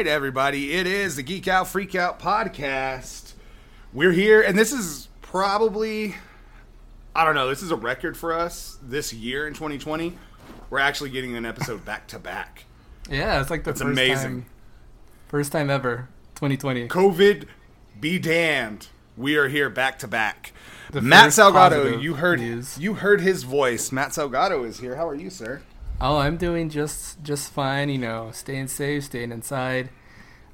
right, everybody. It is the Geek Out Freak Out podcast. We're here, and this is probably, I don't know, this is a record for us this year in 2020. We're actually getting an episode back to back. Yeah, it's like the It's first amazing. time, first time ever, 2020. COVID be damned. We are here back to back. Matt Salgado, you heard news. you heard his voice. Matt Salgado is here. How are you, sir? Oh, I'm doing just just fine. You know, staying safe, staying inside,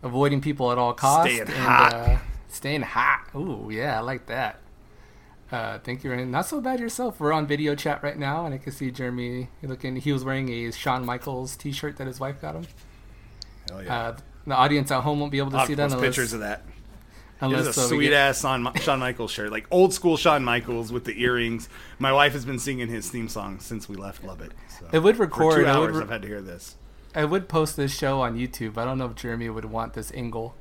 avoiding people at all costs, Staying and hot. Uh, staying hot. Ooh, yeah, I like that. Uh, thank you. Not so bad yourself. We're on video chat right now, and I can see Jeremy looking. He was wearing a Shawn Michaels T-shirt that his wife got him. Hell yeah. Uh, the audience at home won't be able to I'll see that unless, pictures of that. Unless was a uh, we sweet get- ass on Shawn Michaels shirt, like old school Shawn Michaels with the earrings. My wife has been singing his theme song since we left Lubbock. So. It would For record. two I would hours, re- I've had to hear this. I would post this show on YouTube. I don't know if Jeremy would want this angle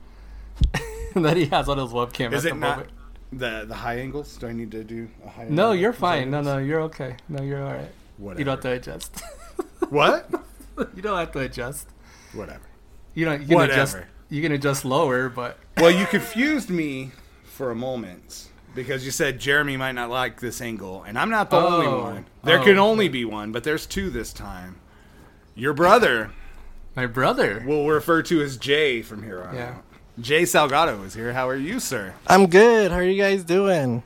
that he has on his webcam Is at it the not moment. the the high angles? Do I need to do a high? Angle? No, angle you're fine. No, no, you're okay. No, you're all right. Whatever. You don't have to adjust. What? you don't have to adjust. Whatever. You don't. You can adjust. Whatever. You can adjust lower, but Well, you confused me for a moment because you said Jeremy might not like this angle, and I'm not the only Oh. one. There Oh, can okay. only be one, but there's two this time. Your brother, my brother. we'll refer to as Jay from here on Yeah. out. Jay Salgado is here. How are you, sir? I'm good. How are you guys doing?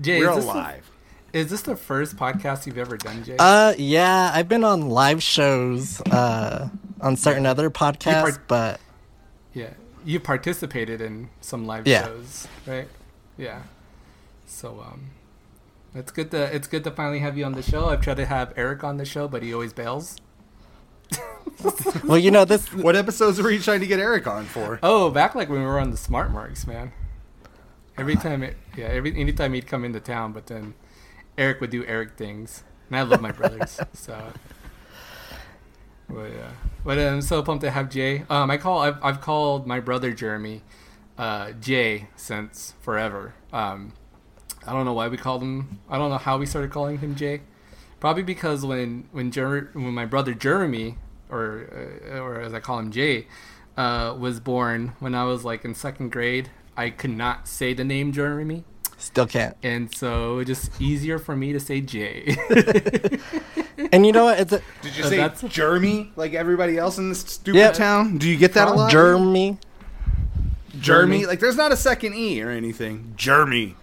Jay, We're is this, the, alive. is this the first podcast you've ever done, Jay? Uh, yeah, I've been on live shows, uh, on certain other podcasts, part- but yeah, you participated in some live Yeah. shows, right? Yeah. So um, it's good to it's good to finally have you on the show. I've tried to have Eric on the show, but he always bails. well, you know this. What episodes were you trying to get Eric on for? Oh, back like when we were on the Smart Marks, man. Every time it, yeah, every anytime he'd come into town, but then Eric would do Eric things, and I love my brothers, so. But yeah, but I'm so pumped to have Jay. Um, I call I've I've called my brother Jeremy, uh, Jay since forever. Um, I don't know why we called him. I don't know how we started calling him Jay. Probably because when when Jer- when my brother Jeremy, or uh, or as I call him Jay, uh, was born when I was like in second grade, I could not say the name Jeremy, Still can't. and so it was just easier for me to say Jay. And you know what? It's a Did you say that's- Jeremy like everybody else in this stupid Yeah. town? Do you get that a lot? Jeremy. Jeremy. Like, there's not a second E or anything. Jeremy.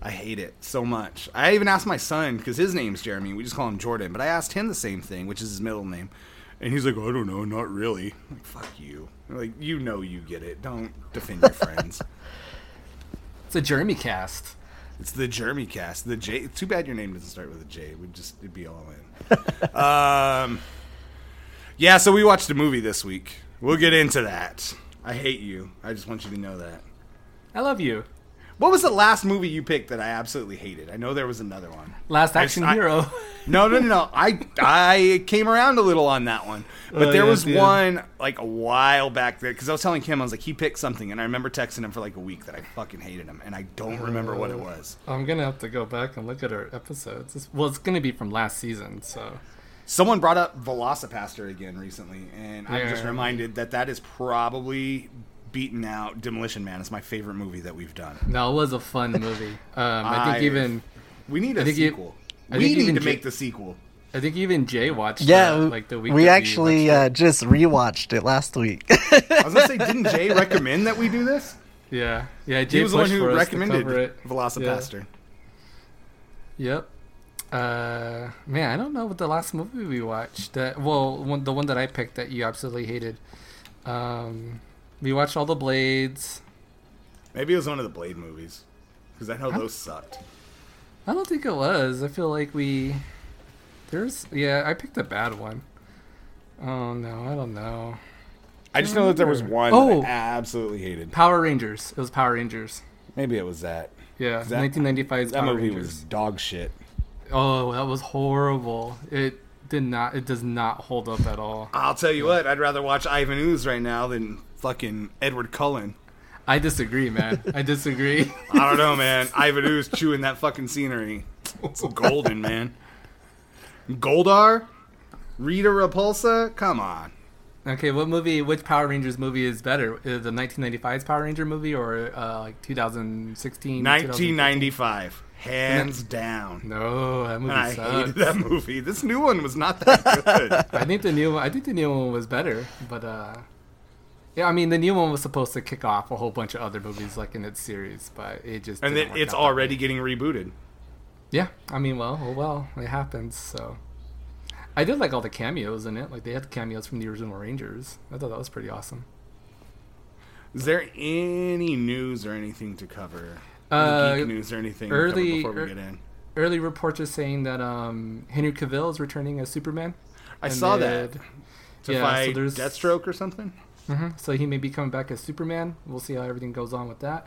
I hate it so much. I even asked my son because his name's Jeremy. We just call him Jordan. But I asked him the same thing, which is his middle name, and he's like, "I don't know, not really." I'm like, fuck you. Like, you know, you get it. Don't defend your friends. it's a Jeremy cast. It's the Jeremy cast. The J. Too bad your name doesn't start with a J. We'd just it'd be all in. um, yeah. So we watched a movie this week. We'll get into that. I hate you. I just want you to know that. I love you. What was the last movie you picked that I absolutely hated? I know there was another one. Last action I- hero. No, no, no, no. I I came around a little on that one, but Oh, there yeah, was dude. one like a while back there because I was telling Kim I was like he picked something and I remember texting him for like a week that I fucking hated him and I don't remember what it oh. was. I'm gonna have to go back and look at our episodes. It's, well, it's gonna be from last season, so Someone brought up Velocipastor again recently, and I'm just reminded that that is probably beaten out Demolition Man. It's my favorite movie that we've done. no, it was a fun movie. Um, I think even We need a think you- sequel. We need to J- make the sequel. I think even Jay watched. Yeah, that, we- like the week we that actually watched uh, it. just rewatched it last week. I was gonna say, didn't Jay recommend that we do this? yeah, yeah. Jay He was the one who for us to recommended cover it. Velocipastor. Yep. Uh, man, I don't know what the last movie we watched. That well, one, the one that I picked that you absolutely hated. Um, we watched all the Blades. Maybe it was one of the Blade movies because I know those sucked. I don't think it was. I feel like we there's yeah. I picked a bad one. Oh no, I don't know. I just know that there was one Oh. that I absolutely hated. Power Rangers. It was Power Rangers. Maybe it was that. Yeah, That- 1995's That Power movie Rangers. was dog shit. Oh, that was horrible. It did not. It does not hold up at all. I'll tell you what, I'd rather watch Ivan Ooze right now than fucking Edward Cullen. I disagree, man. I disagree. I don't know, man. Ivan Ooze chewing that fucking scenery. It's golden, man. Goldar? Rita Repulsa? Come on. Okay, what movie? Which Power Rangers movie is better? Is the 1995's Power Ranger movie or uh, like 2016? 1995, hands down. No, that movie I sucks. hated that movie. This new one was not that good. I think the new one. I think the new one was better, but uh, yeah, I mean the new one was supposed to kick off a whole bunch of other movies like in its series, but it just and didn't then it's already getting rebooted. yeah. I mean, well, oh well, it happens. So I did like all the cameos in it. Like they had the cameos from the original Rangers. I thought that was pretty awesome. Is there any news or anything to cover? Uh, Any geek news or anything early- before we er- get in? Early reports are saying that um, Henry Cavill is returning as Superman. I saw that to yeah, so fight there's- Deathstroke or something. Hmm So he may be coming back as Superman. We'll see how everything goes on with that.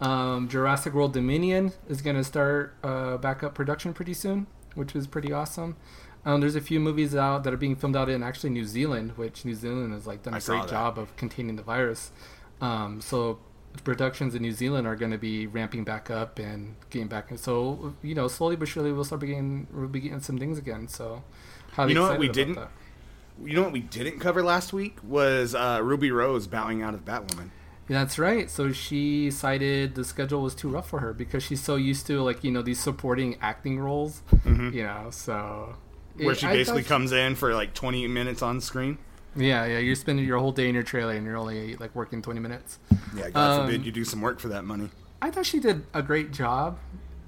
Um, Jurassic World Dominion is going to start uh, back up production pretty soon, which is pretty awesome. Um, there's a few movies out that are being filmed out in actually New Zealand, which New Zealand has like done I a saw great job of containing the virus. Um, so productions in New Zealand are going to be ramping back up and getting back. So you know, slowly but surely, we'll start beginning we'll be getting some things again. So, highly You know what we didn't- that. You know what we didn't cover last week was uh, Ruby Rose bowing out of Batwoman. That's right. So she cited the schedule was too rough for her because she's so used to like you know these supporting acting roles, you know. So Mm-hmm. Where it- she basically thought- comes in for like 20 minutes on screen. Yeah, yeah. You're spending your whole day in your trailer and you're only like working 20 minutes. Yeah, God Um, forbid you do some work for that money. I thought she did a great job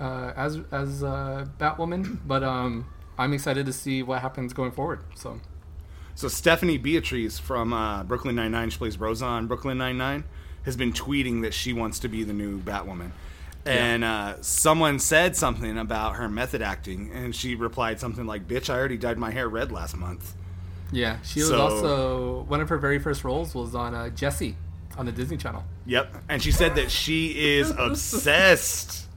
uh, as as uh, Batwoman, but um, I'm excited to see what happens going forward. So So Stephanie Beatrice from uh, Brooklyn Nine Nine, she plays Rosa on Brooklyn Nine Nine, has been tweeting that she wants to be the new Batwoman. And uh, someone said something about her method acting, and she replied something like, "Bitch, I already dyed my hair red last month." yeah, she was also one of her very first roles was on uh, Jessie on the Disney Channel. Yep, and she said that she is obsessed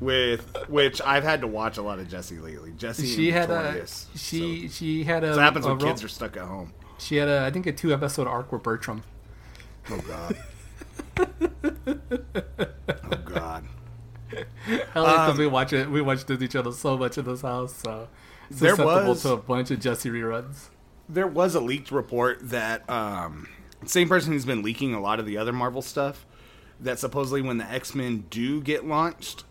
with which I've had to watch a lot of Jessie lately. Jessie, She had a she she had a So, so happens a when kids are stuck at home. She had a, I think, a two episode arc with Bertram. Oh God. oh God. I like because Um, we watch it. We watch Disney Channel so much in this house, so it's There susceptible was- to a bunch of Jessie reruns. there was a leaked report that um, same person who's been leaking a lot of the other Marvel stuff that supposedly when the X Men do get launched,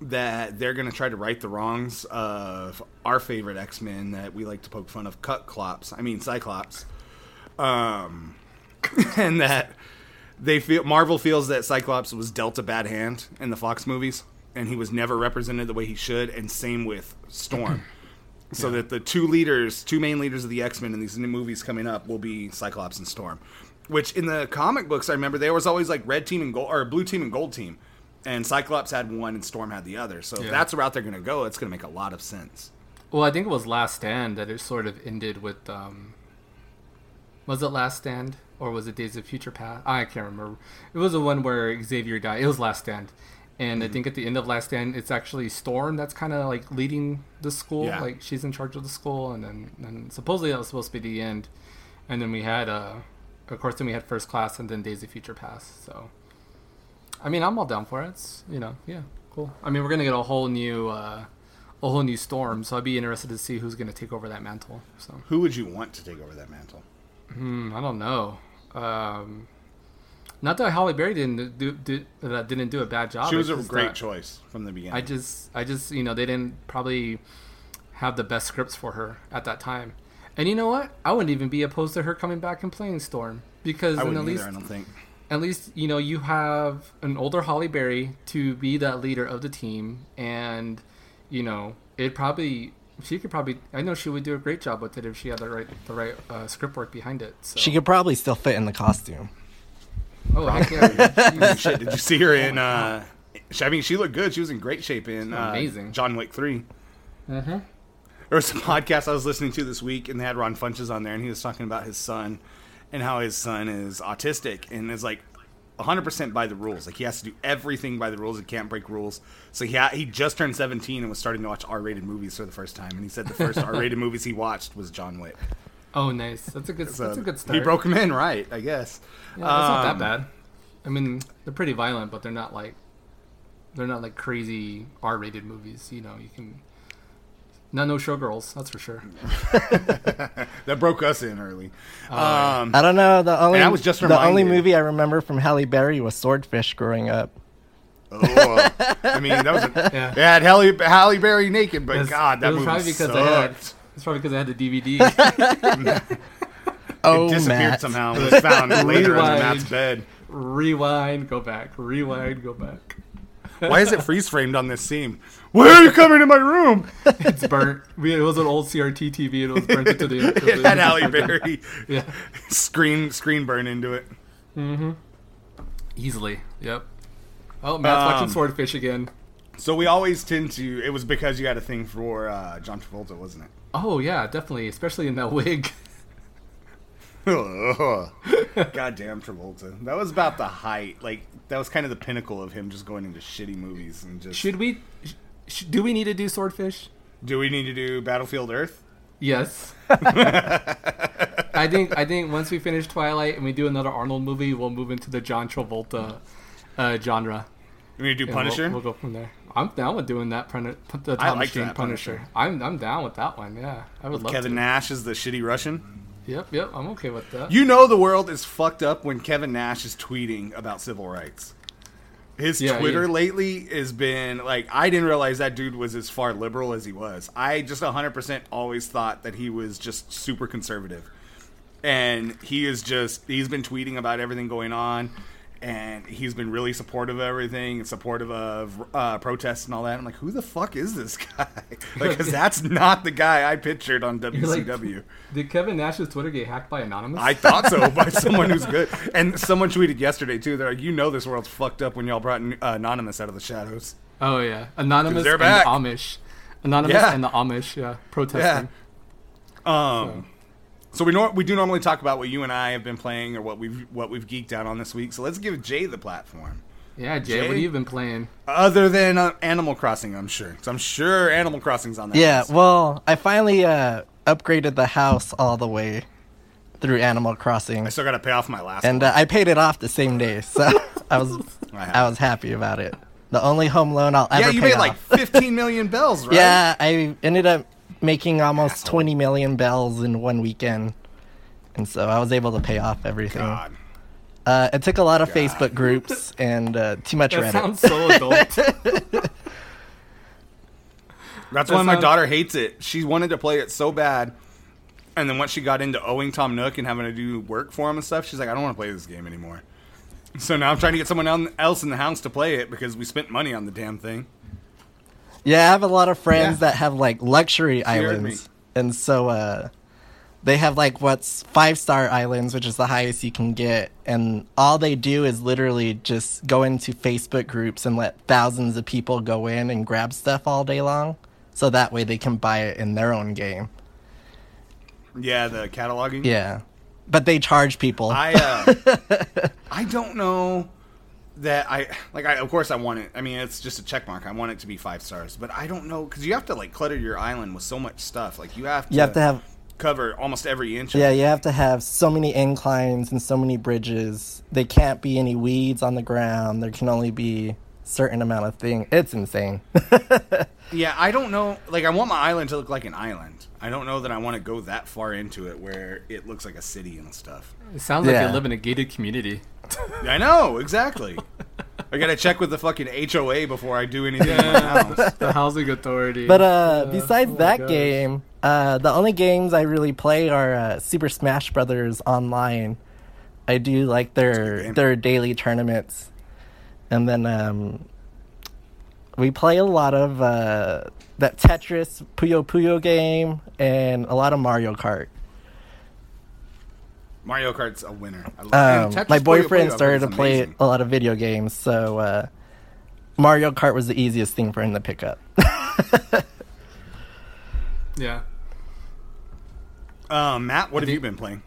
that they're going to try to right the wrongs of our favorite X Men that we like to poke fun of, Cut Clops. I mean Cyclops, um, and that they feel Marvel feels that Cyclops was dealt a bad hand in the Fox movies, and he was never represented the way he should, and same with Storm. So that the two leaders, two main leaders of the X Men in these new movies coming up will be Cyclops and Storm. Which in the comic books, I remember there was always like red team and gold or blue team and gold team, and Cyclops had one and Storm had the other. So if that's the route they're going to go, it's going to make a lot of sense. Well, I think it was Last Stand that it sort of ended with. Um, was it Last Stand or was it Days of Future Past? I can't remember. It was the one where Xavier died. It was Last Stand, and Mm-hmm. I think at the end of Last Stand, it's actually Storm that's kind of like leading the school. Yeah. Like she's in charge of the school, and then and supposedly that was supposed to be the end. And then we had, uh, of course, then we had First Class, and then Days of Future Past. So, I mean, I'm all down for it. It's you know, yeah, cool. I mean, we're gonna get a whole new. Uh, a whole new storm. So I'd be interested to see who's going to take over that mantle. So Who would you want to take over that mantle? hmm, I don't know. Um, not that Halle Berry didn't do, do that didn't do a bad job. she was a great choice from the beginning. I just, I just, you know, they didn't probably have the best scripts for her at that time. And you know what? I wouldn't even be opposed to her coming back and playing Storm because I wouldn't at either. least I don't think. At least you know you have an older Halle Berry to be that leader of the team, and you know it probably she could probably I know she would do a great job with it if she had the right the right uh, script work behind it. So. She could probably still fit in the costume. oh heck yeah, Jeez. Shit, did you see her in? Uh, I mean, she looked good. She was in great shape in uh, amazing. John Wick Three. Mhm. There was a podcast I was listening to this week, and they had Ron Funches on there, and he was talking about his son and how his son is autistic and is like 100% by the rules. Like he has to do everything by the rules. He can't break rules. So he ha- he just turned 17 and was starting to watch R-rated movies for the first time. And he said the first R-rated movies he watched was John Wick. oh nice that's a good So that's a good start. He broke him in right, I guess. Yeah, that's not Um, that bad. I mean they're pretty violent, but they're not like they're not like crazy R-rated movies. You know you can No, no showgirls. That's for sure. that broke us in early. Oh, um, I don't know. The only I was just the only movie I remember from Halle Berry was Swordfish growing up. oh, I mean, that was a, Yeah. it had Halle, Halle Berry naked, but It's- God, that it was movie probably because sucked. I had. It's probably because I had the DVD. Oh, it disappeared Matt. somehow. It was found later under Rewind. Matt's bed. rewind, go back. Rewind, go back. Why is it freeze framed on this scene? Why are you coming in my room? It's burnt. We, it was an old CRT TV, and it was burnt into the. into It had Halle Berry Yeah, screen screen burn into it. Mm-hmm. easily. Yep. Oh, Matt's watching Um, Swordfish again. So we always tend to. It was because you had a thing for uh, John Travolta, wasn't it? Oh yeah, definitely, especially in that wig. Goddamn Travolta. That was about the height. Like that was kind of the pinnacle of him just going into shitty movies and just. Should we? Sh- do we need to do Swordfish? Do we need to do Battlefield Earth? Yes. I think I think once we finish Twilight and we do another Arnold movie, we'll move into the John Travolta uh, genre. We need to do and we'll- Punisher. We'll, go from there. I'm down with doing that. Pun- the I liked Jane that Punisher. Punisher. I'm I'm down with that one. Yeah, I would love Kevin to. Nash is the shitty Russian. Yep, yep. I'm okay with that. You know the world is fucked up when Kevin Nash is tweeting about civil rights. His Yeah, Twitter he- lately has been like I didn't realize that dude was as far liberal as he was. I just 100% always thought that he was just super conservative. And he is just he's been tweeting about everything going on and he's been really supportive of everything and supportive of uh, protests and all that. I'm like, who the fuck is this guy? Because that's not the guy I pictured on You're like, WCW. Did Kevin Nash's Twitter get hacked by Anonymous? I thought so by someone who's good. And someone tweeted yesterday too. They're like, "You know, this world's fucked up when y'all brought uh, Anonymous out of the shadows." oh yeah, Anonymous and back. the Amish. Anonymous Yeah. and the Amish. Yeah, protesting. Yeah. Um. So we nor- we do normally talk about what you and I have been playing or what we've what we've geeked out on this week. So let's give Jay the platform. Yeah, Jay, what Jay? have you been playing? Other than uh, Animal Crossing, I'm sure. 'Cause I'm sure Animal Crossing's on that. Yeah, list. well, I finally uh, upgraded the house all the way through Animal Crossing, I still got to pay off my last. and one. uh, I paid it off the same day, so I was I. I was happy about it. The only home loan I'll ever yeah, you pay made off. like 15 million bells, right? Yeah, I ended up making almost 20 million bells in one weekend, and so I was able to pay off everything. God. Uh, it took a lot of God. Facebook groups and uh, too much That Reddit. sounds so adult. That's That why my daughter hates it. She wanted to play it so bad. And then once she got into owing Tom Nook and having to do work for him and stuff, she's like, I don't want to play this game anymore. So now I'm trying to get someone else in the house to play it because we spent money on the damn thing. Yeah, I have a lot of friends Yeah. that have like luxury me. islands, and so uh, they have like what's five star islands, which is the highest you can get, and all they do is literally just go into Facebook groups and let thousands of people go in and grab stuff all day long, so that way they can buy it in their own game. Yeah, the cataloging. Yeah, but they charge people. I uh, I don't know that I like. I of course I want it. I mean, it's just a check mark. I want it to be five stars, but I don't know because you have to like clutter your island with so much stuff. Like you have to, you have to have cover almost every inch. Yeah, you have to have so many inclines and so many bridges. They can't be any weeds on the ground. There can only be certain amount of thing. It's insane. Yeah, I don't know. Like, I want my island to look like an island. I don't know that I want to go that far into it where it looks like a city and stuff. It sounds like Yeah. you live in a gated community. I know exactly. I gotta check with the fucking HOA before I do anything in my house. the housing authority. but uh, Yeah. besides Oh that game, uh, the only games I really play are uh, Super Smash Brothers online. I do like That's a good their their daily tournaments, and then um, we play a lot of uh, that Tetris Puyo Puyo game and a lot of Mario Kart. Mario Kart's a winner. I love Um, Tetris my boyfriend Puyo started to play amazing. a lot of video games, so uh, Mario Kart was the easiest thing for him to pick up. yeah. Um, Matt, what have you think- been playing?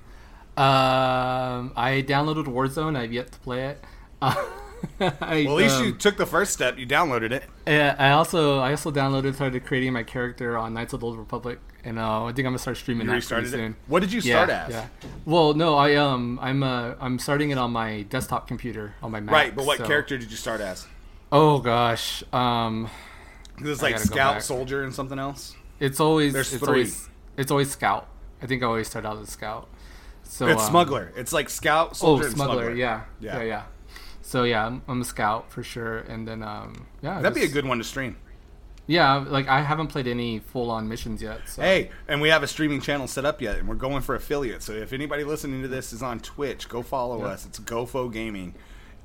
Um, I downloaded Warzone. I've yet to play it. I, Well, at least you um, took the first step. You downloaded it. Yeah, I also I also downloaded started creating my character on Knights of the Old Republic, and uh, I think I'm gonna start streaming You that restarted pretty it. soon. What did you Yeah, start as? yeah. Well, no, I um I'm uh I'm starting it on my desktop computer on my Mac. Right, but what so- character did you start as? Oh gosh, um, it's like scout, soldier, and something else. It's always There's it's three. always it's always scout. I think I always start out as scout. So it's um, smuggler. It's like scout, Oh, soldier, and smuggler, Yeah. Yeah. yeah, yeah, So yeah, I'm, I'm a scout for sure, and then um, yeah, That'd be a good one to stream. Yeah, like I haven't played any full on missions yet. So. Hey, and we have a streaming channel set up yet, and we're going for affiliate. So if anybody listening to this is on Twitch, go follow Yeah. us. It's GoFo Gaming,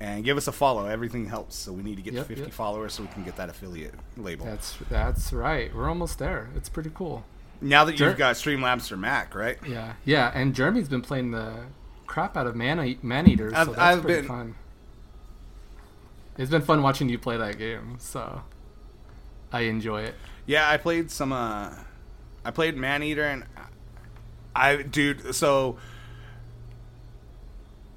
and give us a follow. Everything helps. So we need to get Yep, to 50 yep. followers so we can get that affiliate label. That's that's right. We're almost there. It's pretty cool. now that Sure. you've got Streamlabs for Mac, right? Yeah, yeah. And Jeremy's been playing the crap out of man man eaters. So I've- that's I've pretty been- fun. It's been fun watching you play that game. So I enjoy it. Yeah, I played some. uh I played Maneater, and I, dude. So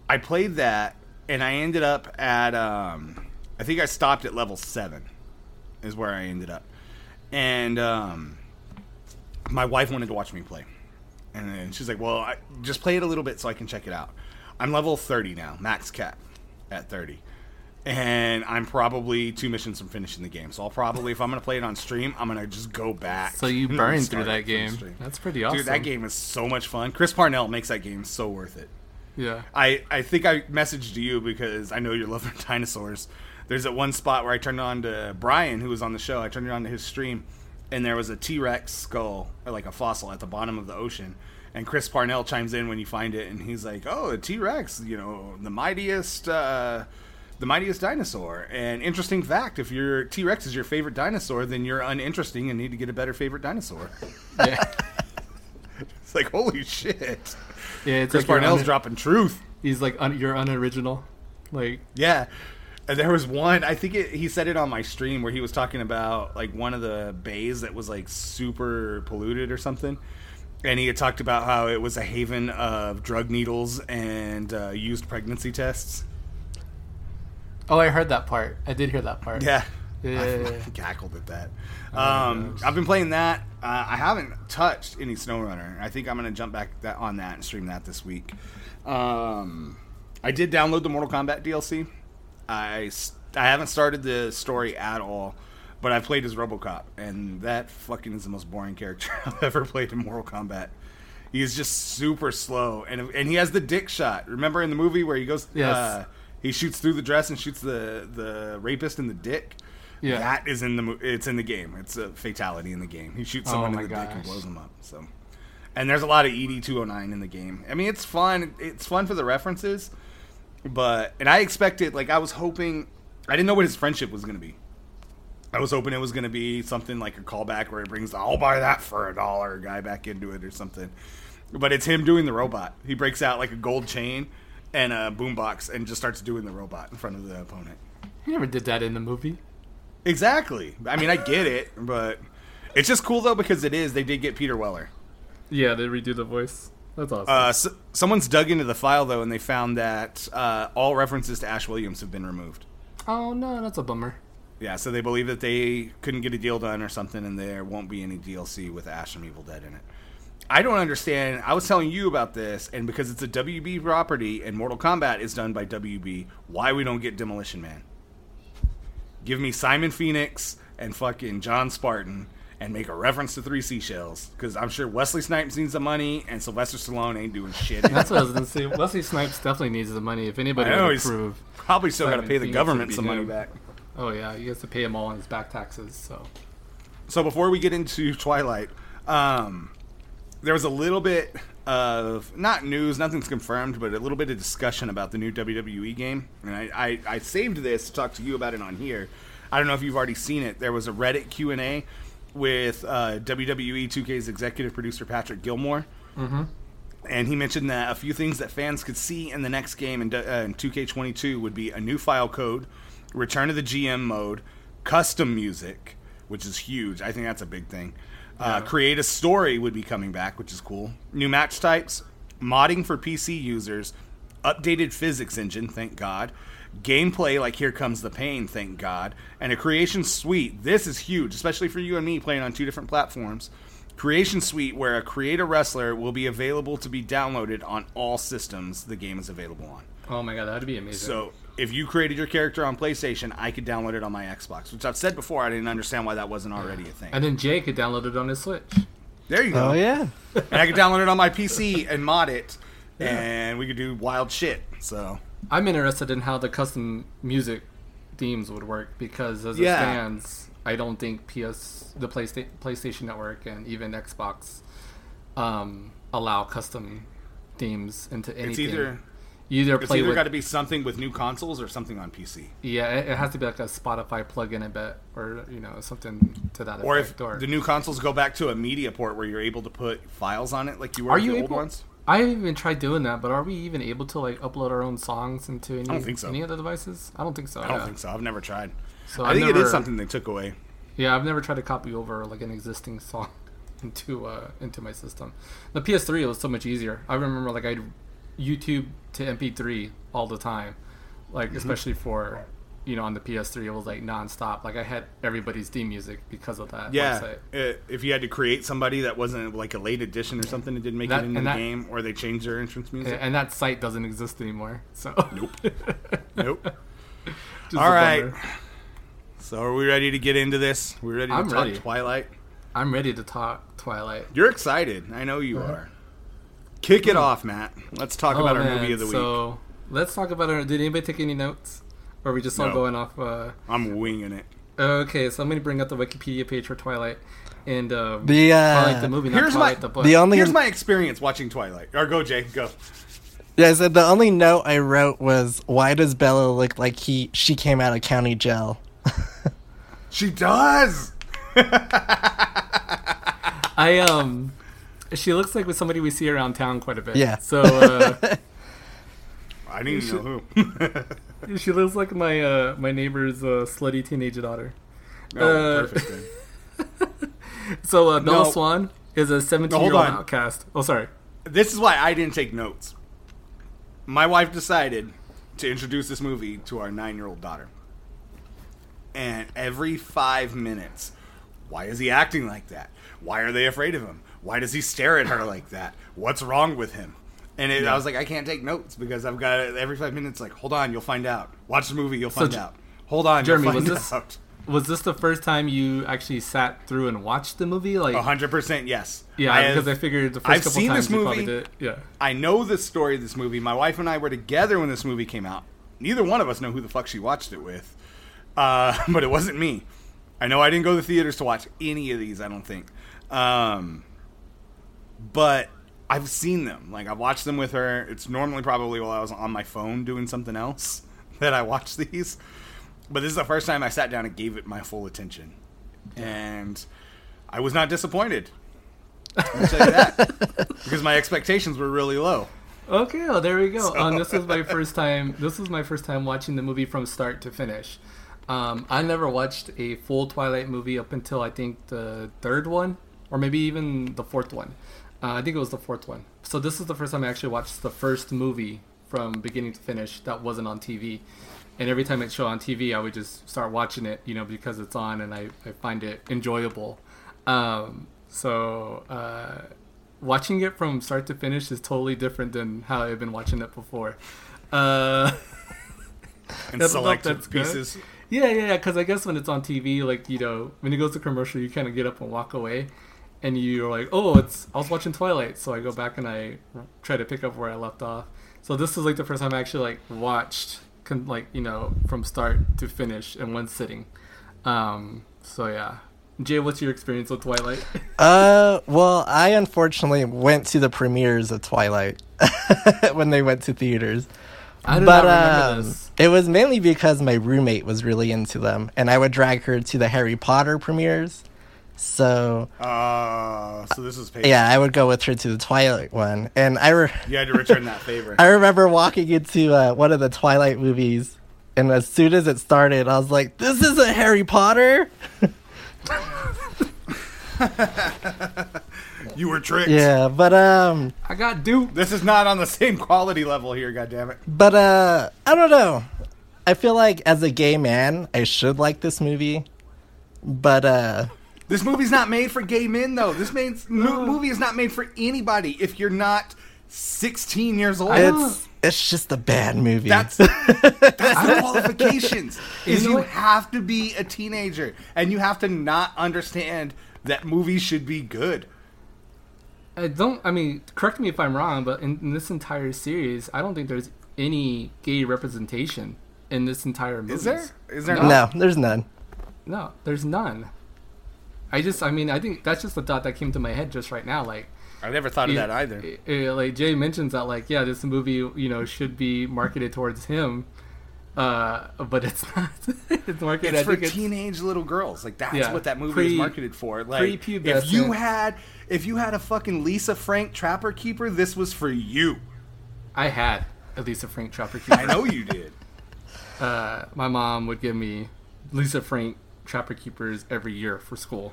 I played that, and I ended up at. um I think I stopped at level seven, is where I ended up, and um my wife wanted to watch me play, and then she's like, "Well, I, just play it a little bit so I can check it out." I'm level thirty now, max cap at thirty and I'm probably two missions from finishing the game. So I'll probably, if I'm gonna play it on stream, I'm gonna just go back. So you burned through that game. That's pretty awesome. Dude, that game is so much fun. Chris Parnell makes that game so worth it. Yeah. I, I think I messaged you because I know you're loving dinosaurs. There's that one spot where I turned on to Brian, who was on the show. I turned it on to his stream, and there was a T Rex skull, or like a fossil, at the bottom of the ocean. And Chris Parnell chimes in when you find it, and he's like, "Oh, a T Rex, you know, the mightiest, uh, the mightiest dinosaur." And interesting fact: if your T Rex is your favorite dinosaur, then you're uninteresting and need to get a better favorite dinosaur. Yeah. It's like, holy shit! yeah it's Chris like Parnell's un- dropping truth. He's like un- you're unoriginal. Like Yeah. And there was one, I think it, he said it on my stream where he was talking about like one of the bays that was like super polluted or something. And he had talked about how it was a haven of drug needles and uh, used pregnancy tests. Oh, I heard that part. I did hear that part. Yeah. Yeah, I yeah, yeah. fucking cackled at that. Um. I've been playing that. Uh, I haven't touched any SnowRunner. I think I'm going to jump back that, on that and stream that this week. Um, I did download the Mortal Kombat DLC. I I haven't started the story at all, but I played as RoboCop, and that fucking is the most boring character I've ever played in Mortal Kombat. He is just super slow, and and he has the dick shot. Remember in the movie where he goes, Yes. uh, he shoots through the dress and shoots the the rapist in the dick. Yeah. That is in the it's in the game. It's a fatality in the game. He shoots Oh someone my in the dick and blows them up. So, and there's a lot of ED two hundred nine in the game. I mean, it's fun. It's fun for the references, but and I expected like I was hoping. I didn't know what his friendship was going to be. I was hoping it was going to be something like a callback where he brings the "I'll buy that for a dollar" guy back into it or something. But it's him doing the robot. He breaks out like a gold chain and a boombox and just starts doing the robot in front of the opponent. He never did that in the movie. Exactly. I mean, I get it, but it's just cool though because it is. They did get Peter Weller. Yeah, they redo the voice. That's awesome. Uh, s someone's dug into the file though, and they found that uh, all references to Ash Williams have been removed. oh no, that's a bummer. Yeah, so they believe that they couldn't get a deal done or something, and there won't be any DLC with Ash from Evil Dead in it. I don't understand. I was telling you about this, and because it's a WB property and Mortal Kombat is done by WB, why we don't get Demolition Man? Give me Simon Phoenix and fucking John Spartan and make a reference to Three Seashells, because I'm sure Wesley Snipes needs the money and Sylvester Stallone ain't doing shit. That's what I was gonna say. Wesley Snipes definitely needs the money. If anybody I know would he's approve. probably still got to pay the Phoenix government some money back. Oh yeah, he has to pay him all on his back taxes. So So before we get into Twilight, um, there was a little bit of not news, nothing's confirmed, but a little bit of discussion about the new WWE game. And I, I, I saved this to talk to you about it on here. I don't know if you've already seen it. There was a Reddit Q and A with uh, WWE 2K's executive producer Patrick Gilmore. And he mentioned that a few things that fans could see in the next game in, uh, in 2K22 would be a new file code, return to the GM mode, custom music, which is huge. I think that's a big thing. Uh, create a story would be coming back, which is cool. New match types, modding for PC users, updated physics engine, thank God. Gameplay like Here Comes the Pain, thank God. And a creation suite. This is huge, especially for you and me playing on two different platforms. Creation Suite, where a create a wrestler will be available to be downloaded on all systems the game is available on. oh my god, that'd be amazing. So if you created your character on PlayStation, I could download it on my Xbox. Which I've said before, I didn't understand why that wasn't already a thing. And then Jay could download it on his Switch. There you go. Oh yeah. and I could download it on my PC and mod it, and we could do wild shit. So I'm interested in how the custom music themes would work because as Yeah. it stands, I don't think PS, the PlayStation, PlayStation Network, and even Xbox um, allow custom themes into anything. it's either you either it's play either with got to be something with new consoles or something on PC. yeah, it, it has to be like a Spotify plugin, I bet, or you know something to that Or if effect. Or the new consoles go back to a media port where you're able to put files on it, like you were Are with you the able? old ones. I haven't even tried doing that, but are we even able to like upload our own songs into any, so. any of the devices? I don't think so. I don't yeah. think so. I've never tried. So I I've think it never- is something they took away. Yeah, I've never tried to copy over like an existing song into uh into my system. The PS3 it was so much easier. I remember like I'd YouTube to MP3 all the time, like Mm-hmm. especially for you know on the PS3 it was like nonstop. Like I had everybody's theme music because of that. Yeah, website. if you had to create somebody that wasn't like a late edition or something that didn't make That- it into and the that- game, or they changed their entrance music. and that site doesn't exist anymore. So Nope. nope. Just All a right. bummer. So are we ready to get into this? We ready to I'm talk ready. Twilight? I'm ready to talk Twilight. You're excited. I know you are. Kick it off, Matt. Let's talk Oh, about our man, movie of the week. So let's talk about our. Did anybody take any notes? Or are we just all No. going off? Uh, I'm winging it. Okay, so I'm going to bring up the Wikipedia page for Twilight, and um, The, uh, Twilight the movie, not Here's Twilight my- the book. The only Here's my experience watching Twilight. Or go, Jay. Go. yeah, so the only note I wrote was why does Bella look like he she came out of county jail? She does. I um, she looks like with somebody we see around town quite a bit. Yeah. So uh, I didn't even know who. she looks like my uh my neighbor's uh, slutty teenage daughter. oh, Uh, perfect. Then. So uh, Bella No. Swan is a 17 No, year hold old on. outcast. Oh, sorry. This is why I didn't take notes. My wife decided to introduce this movie to our nine-year-old daughter, and every five minutes, why is he acting like that? Why are they afraid of him? Why does he stare at her like that? What's wrong with him? And it, I was like, I can't take notes because I've got it every five minutes. Like, hold on, you'll find out. Watch the movie, you'll find J- out. Hold on, Jeremy, was this- out. Was this the first time you actually sat through and watched the movie? Like, hundred percent, yes. yeah, I have- because I figured the 1st I've couple seen times this movie. did. Yeah. I know the story of this movie. My wife and I were together when this movie came out. Neither one of us know who the fuck she watched it with, uh, but it wasn't me. I know I didn't go to the theaters to watch any of these. I don't think, um, but I've seen them. Like I've watched them with her. It's normally probably while I was on my phone doing something else that I watch these. But this is the first time I sat down and gave it my full attention, and I was not disappointed. I'll tell you that because my expectations were really low. Okay, well, there we go. So- Um, this was my first time. This was my first time watching the movie from start to finish. Um, I never watched a full Twilight movie up until I think the third one, or maybe even the fourth one. Uh, I think it was the fourth one. So this is the first time I actually watched the first movie from beginning to finish that wasn't on TV. And every time it showed on TV, I would just start watching it, you know, because it's on and I, I find it enjoyable. Um, so uh, watching it from start to finish is totally different than how I've been watching it before. Uh, And selected good. pieces. yeah, yeah, yeah. Because I guess when it's on TV, like you know, when it goes to commercial, you kind of get up and walk away, and you're like, "Oh, it's I was watching Twilight," so I go back and I try to pick up where I left off. So this is like the first time I actually like watched, con- like you know, from start to finish in one sitting. Um, so yeah, Jay, what's your experience with Twilight? Uh, well, I unfortunately went to the premieres of Twilight when they went to theaters. I do but not remember um, this. it was mainly because my roommate was really into them, and I would drag her to the Harry Potter premieres. So Uh, so this is paid. yeah, I would go with her to the Twilight one, and I re- You had to return that favor. I remember walking into uh, one of the Twilight movies, and as soon as it started, I was like, "This isn't Harry Potter." You were tricked. yeah, but um, I got duped. This is not on the same quality level here, God damn goddammit. but uh, I don't know. I feel like as a gay man, I should like this movie, but uh, This movie's not made for gay men, though. This means, mo- movie is not made for anybody if you're not 16 years old. It's it's just a bad movie. That's that's the qualifications. Is You know you have to be a teenager and you have to not understand that movies should be good. I don't. I mean, correct me if I'm wrong, but in, in this entire series, I don't think there's any gay representation in this entire movie. Is there? Is there No. not? no, there's none. No, there's none. I just. I mean, I think that's just the thought that came to my head just right now. Like, I never thought of that either. uh, like Jay mentions that, like, yeah, this movie, you know, should be marketed towards him, uh, but it's not. it's marketed. It's for it's, teenage little girls. Like that's Yeah. what that movie Pre- is marketed for. Like if you had if you had a fucking Lisa Frank Trapper Keeper, this was for you. I had a Lisa Frank Trapper Keeper. I know you did. uh, my mom would give me Lisa Frank Trapper Keepers every year for school.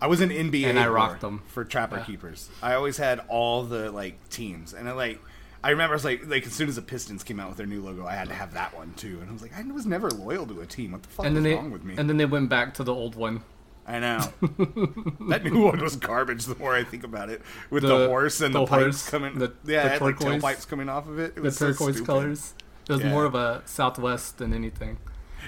I was an NBA And I rocked them. for Trapper Yeah. Keepers. I always had all the like teams, and I like. I remember I was like, like as soon as the Pistons came out with their new logo, I had to have that one too. And I was like, I was never loyal to a team. What the fuck And was they wrong with me? and then they went back to the old one. I know that new one was garbage. The more I think about it, with the, The- horse and the, the pipes horse, coming, the- yeah, the had, like turquoise- tailpipes coming off of it. It The was so turquoise stupid. colors. It was Yeah. more of a Southwest than anything.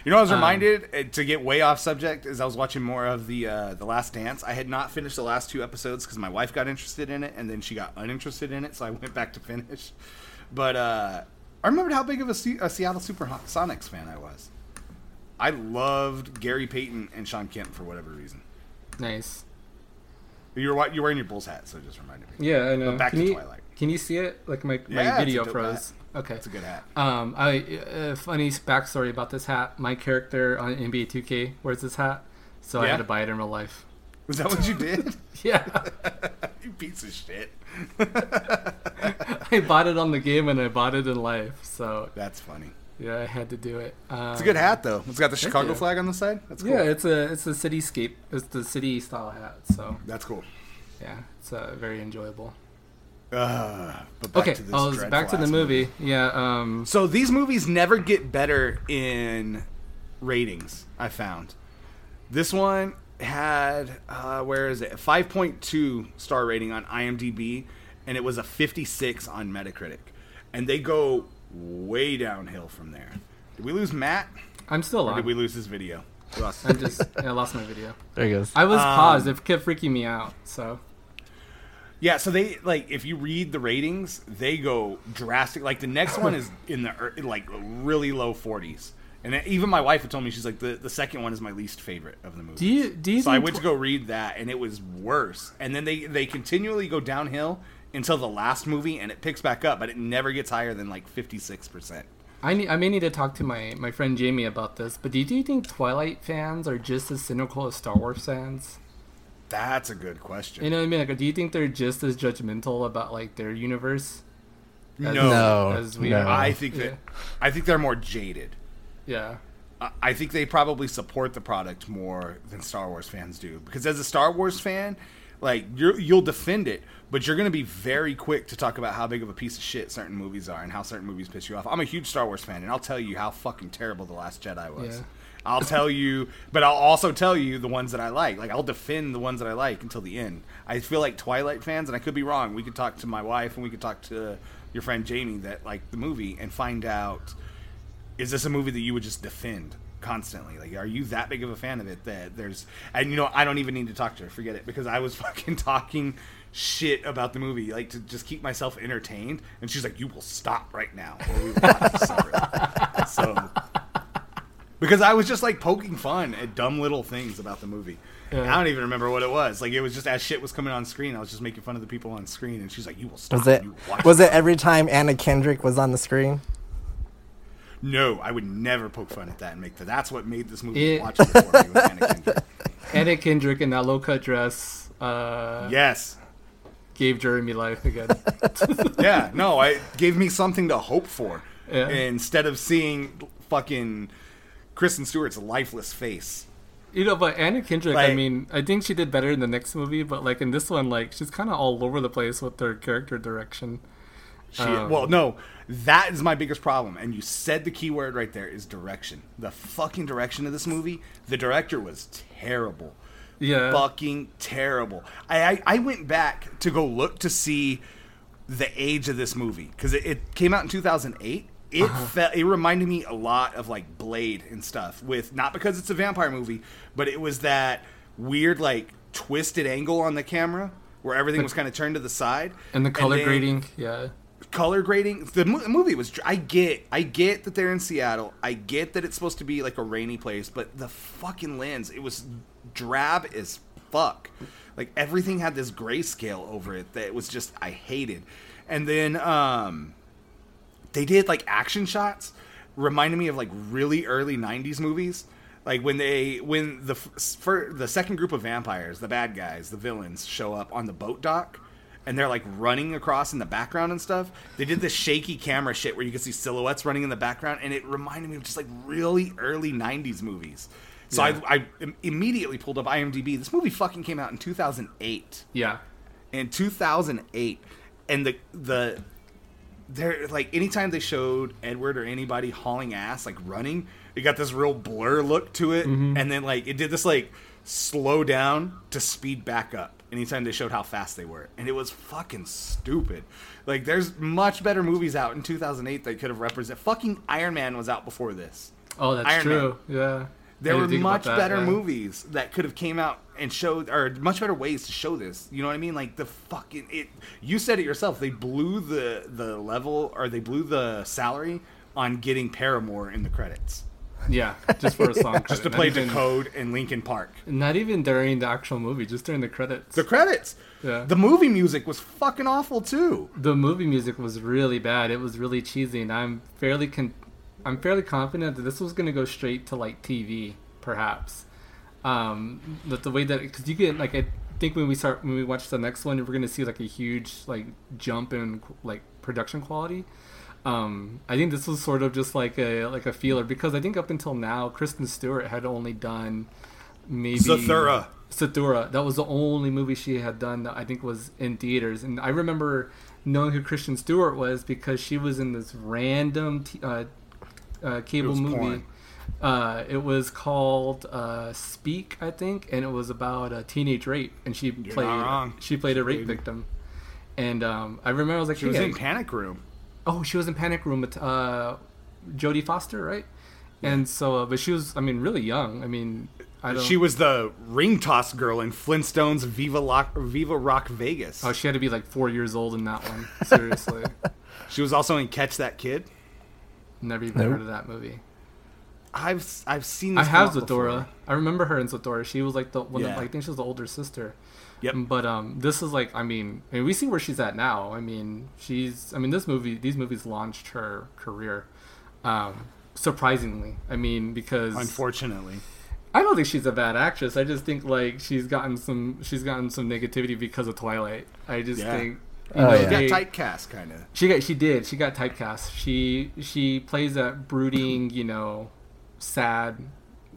You know, I was Um, reminded uh, to get way off subject as I was watching more of the uh, the Last Dance. I had not finished the last two episodes because my wife got interested in it, and then she got uninterested in it, so I went back to finish. But uh, I remembered how big of a, Se- a Seattle SuperSonics fan I was. I loved Gary Payton and Shawn Kemp for whatever reason. Nice. You're you're wearing your Bulls hat, so it just reminded me. Yeah, I know. But back can to you, Twilight. Can you see it? Like my, my Yeah, video froze. Okay. It's a good hat. Um, I uh, funny backstory about this hat. My character on NBA 2K wears this hat, so I had to buy it in real life. Was that what you did? Yeah, you piece of shit. I bought it on the game and I bought it in life. So That's funny. yeah, I had to do it. Um, It's a good hat though. It's got the Chicago flag on the side. That's cool. Yeah, it's a it's a cityscape. It's the city style hat. So That's cool. yeah, it's uh, very enjoyable. Uh, but back Okay, to this I back to the ass movie. Yeah. Um. So these movies never get better in ratings. I found this one had uh, where is it? Five point two star rating on IMDb, and it was a fifty six on Metacritic, and they go way downhill from there. Did we lose Matt? I'm still Or on. did we lose his video? I just I lost my video. There he goes. I was Um, paused. It kept freaking me out. So Yeah, so they like if you read the ratings, they go drastic. Like the next one is in the like really low forties, and even my wife had told me she's like the, the second one is my least favorite of the movies. do you do you so I went to go read that, and it was worse. And then they they continually go downhill until the last movie, and it picks back up, but it never gets higher than like fifty six percent. I need, I may need to talk to my, my friend Jamie about this, but do you, do you think Twilight fans are just as cynical as Star Wars fans? That's a good question. You know what I mean? Like, do you think they're just as judgmental about like their universe? as- No. No, as we no. are? I think that I think they're more jaded. Yeah. I- I think they probably support the product more than Star Wars fans do. Because as a Star Wars fan, like you're, you'll defend it, but you're going to be very quick to talk about how big of a piece of shit certain movies are and how certain movies piss you off. I'm a huge Star Wars fan, and I'll tell you how fucking terrible the Last Jedi was. Yeah. I'll tell you, but I'll also tell you the ones that I like. Like I'll defend the ones that I like until the end. I feel like Twilight fans, and I could be wrong. We could talk to my wife, and we could talk to your friend Jamie that like the movie, and find out is this a movie that you would just defend constantly? Like, are you that big of a fan of it that there's, and you know, I don't even need to talk to her, forget it, because I was fucking talking shit about the movie, like to just keep myself entertained, and she's like, you will stop right now, or we will so, because I was just like poking fun at dumb little things about the movie. Yeah. I don't even remember what it was. Like it was just as shit was coming on screen, I was just making fun of the people on screen, and she's like, "You will stop." Was it You will watch was it every time Anna Kendrick was on the screen? No, I would never poke fun at that and make that. That's what made this movie It- watchable for me. Was Anna Kendrick. Anna Kendrick in that low cut dress uh, Yes. gave Jeremy life again. Yeah. No, it gave me something to hope for Yeah. instead of seeing fucking Kristen Stewart's lifeless face. you know, but Anna Kendrick, I mean, I think she did better in the next movie, but like in this one, like she's kind of all over the place with her character direction. She, Um, well, no, that is my biggest problem. And you said the key word right there is direction. The fucking direction of this movie. The director was terrible. Yeah. fucking terrible. I, I I went back to go look to see the age of this movie because it, it came out in 2008. It Uh-huh. felt it reminded me a lot of like Blade and stuff. With not because it's a vampire movie, but it was that weird like twisted angle on the camera where everything was kind of turned to the side And the color then- grading, yeah. color grading the mo- movie was i get i get that they're in seattle i get that it's supposed to be like a rainy place but the fucking lens it was drab as fuck like everything had this grayscale over it that it was just i hated and then um they did like action shots reminded me of like really early 90s movies. Like when they when the for the second group of vampires the bad guys the villains show up on the boat dock and they're like running across in the background and stuff they did this shaky camera shit where you could see silhouettes running in the background and it reminded me of just like really early 90s movies. So Yeah. I, I immediately pulled up imdb. This movie fucking came out in 2008 Yeah. in 2008 and the the they're like anytime they showed edward or anybody hauling ass like running it got this real blur look to it. Mm-hmm. And then like it did this like slow down to speed back up anytime they showed how fast they were. And it was fucking stupid. Like there's much better movies out in 2008 that could have represented fucking iron man was out before this. Oh, that's Iron true. Yeah. There were didn't think about much that, better yeah. movies that could have came out and showed or much better ways to show this you know what i mean like the fucking it you said it yourself they blew the the level or they blew the salary on getting paramore in the credits Yeah, just for a song. just to play even- decode and linkin park Not even during the actual movie, just during the credits. the credits Yeah. the movie music was fucking awful too the movie music was really bad. It was really cheesy, and I'm fairly con- I'm fairly confident that this was going to go straight to like TV, perhaps. Um, that the way that because you get like I think when we start when we watch the next one, we're going to see like a huge like jump in like production quality. Um, I think this was sort of just like a like a feeler because I think up until now, Kristen Stewart had only done maybe Zathura. Sathura. That was the only movie she had done that I think was in theaters. And I remember knowing who Kristen Stewart was because she was in this random t- uh, uh, cable was movie. Uh, it was called uh, Speak, I think, and it was about a teenage rape, and she You're played she played a rape played- victim. And um, I remember I was like, she was in panic room oh, she was in Panic Room with uh, Jodie Foster, right? And so, uh, but she was, I mean, really young. I mean, I don't. she was the ring toss girl in flintstones viva rock, viva rock vegas Oh, she had to be like four years old in that one. Seriously, she was also in catch that kid never even Nope. heard of that movie. i've i've seen I this have come out I remember her in Zathura. She was like the one. Of, I think she was the older sister. Yep. But um, this is like, I mean, I mean, we see where she's at now. I mean, she's. I mean, this movie, these movies launched her career. Um, surprisingly, I mean, because unfortunately I don't think she's a bad actress. I just think like she's gotten some she's gotten some negativity because of Twilight. I just Yeah. think Oh, know, yeah. She got typecast kind of she got she did she got typecast. She she plays that brooding you know sad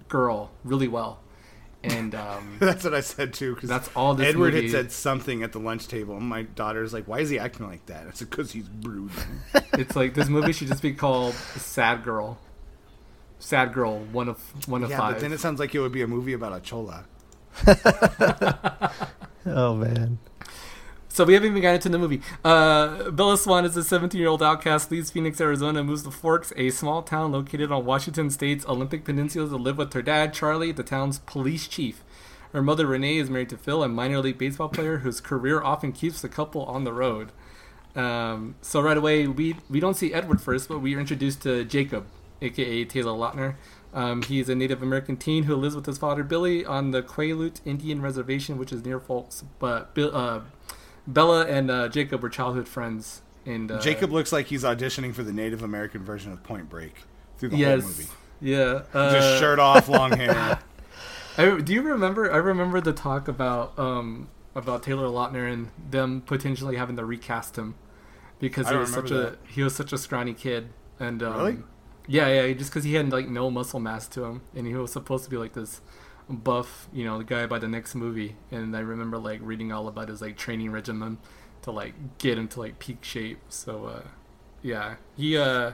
girl really well, and um, That's what I said too. Because That's all this Edward movie- had said something at the lunch table, and my daughter's like, "Why is he acting like that?" I said, "Because he's brooding." it's like this movie should just be called Sad Girl. Sad Girl, one of one of yeah, five. but then it sounds like it would be a movie about a chola. Oh man. So we haven't even gotten into the movie. Uh, Bella Swan is a 17-year-old outcast, leaves Phoenix, Arizona, moves to Forks, a small town located on Washington State's Olympic Peninsula, to live with her dad, Charlie, the town's police chief. Her mother, Renee, is married to Phil, a minor league baseball player whose career often keeps the couple on the road. Um, so right away, we we don't see Edward first, but we are introduced to Jacob, aka Taylor Lautner. Um, he's a Native American teen who lives with his father Billy on the Quileute Indian Reservation, which is near Forks. But uh, Bella and uh, Jacob were childhood friends. And uh, Jacob looks like he's auditioning for the Native American version of Point Break through the yes, whole movie. yeah, uh, Just shirt off, long hair. I, do you remember? I remember the talk about um, about Taylor Lautner and them potentially having to recast him because he was such a he was such a scrawny kid and um, Really? yeah yeah just because he had like no muscle mass to him and he was supposed to be like this buff you know the guy by the next movie and I remember like reading all about his like training regimen to like get him to like peak shape so uh, yeah he uh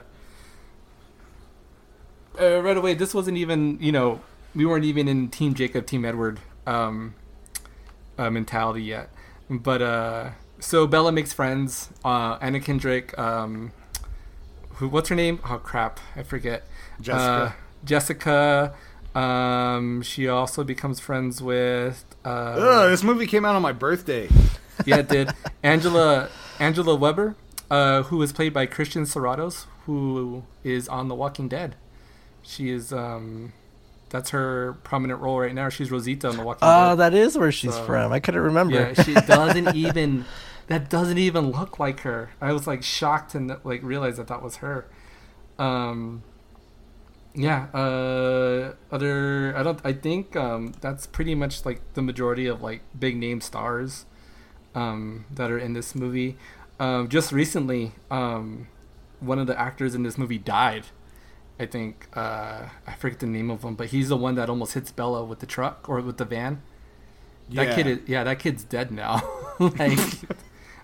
uh, right away, this wasn't even you know we weren't even in Team Jacob, Team Edward um, uh, mentality yet. But uh, so Bella makes friends. Uh, Anna Kendrick. Um, who? What's her name? Oh crap, I forget. Jessica. Uh, Jessica. Um, she also becomes friends with. Uh, Ugh, this movie came out on my birthday. yeah, it did. Angela Angela Weber, uh, who was played by Christian Serratos, who is on The Walking Dead. She is um, that's her prominent role right now. She's Rosita on The Walking Oh, Dead. Oh, that is where she's So- from. I couldn't remember. Yeah, she doesn't even. That doesn't even look like her. I was like shocked and like realized that that was her. Um. Yeah. Uh. Other. I don't. I think um. That's pretty much like the majority of like big name stars, um. That are in this movie. Um. Just recently, um, one of the actors in this movie died. I think. Uh. I forget the name of him, but he's the one that almost hits Bella with the truck or with the van. That kid is yeah, that kid's dead now. like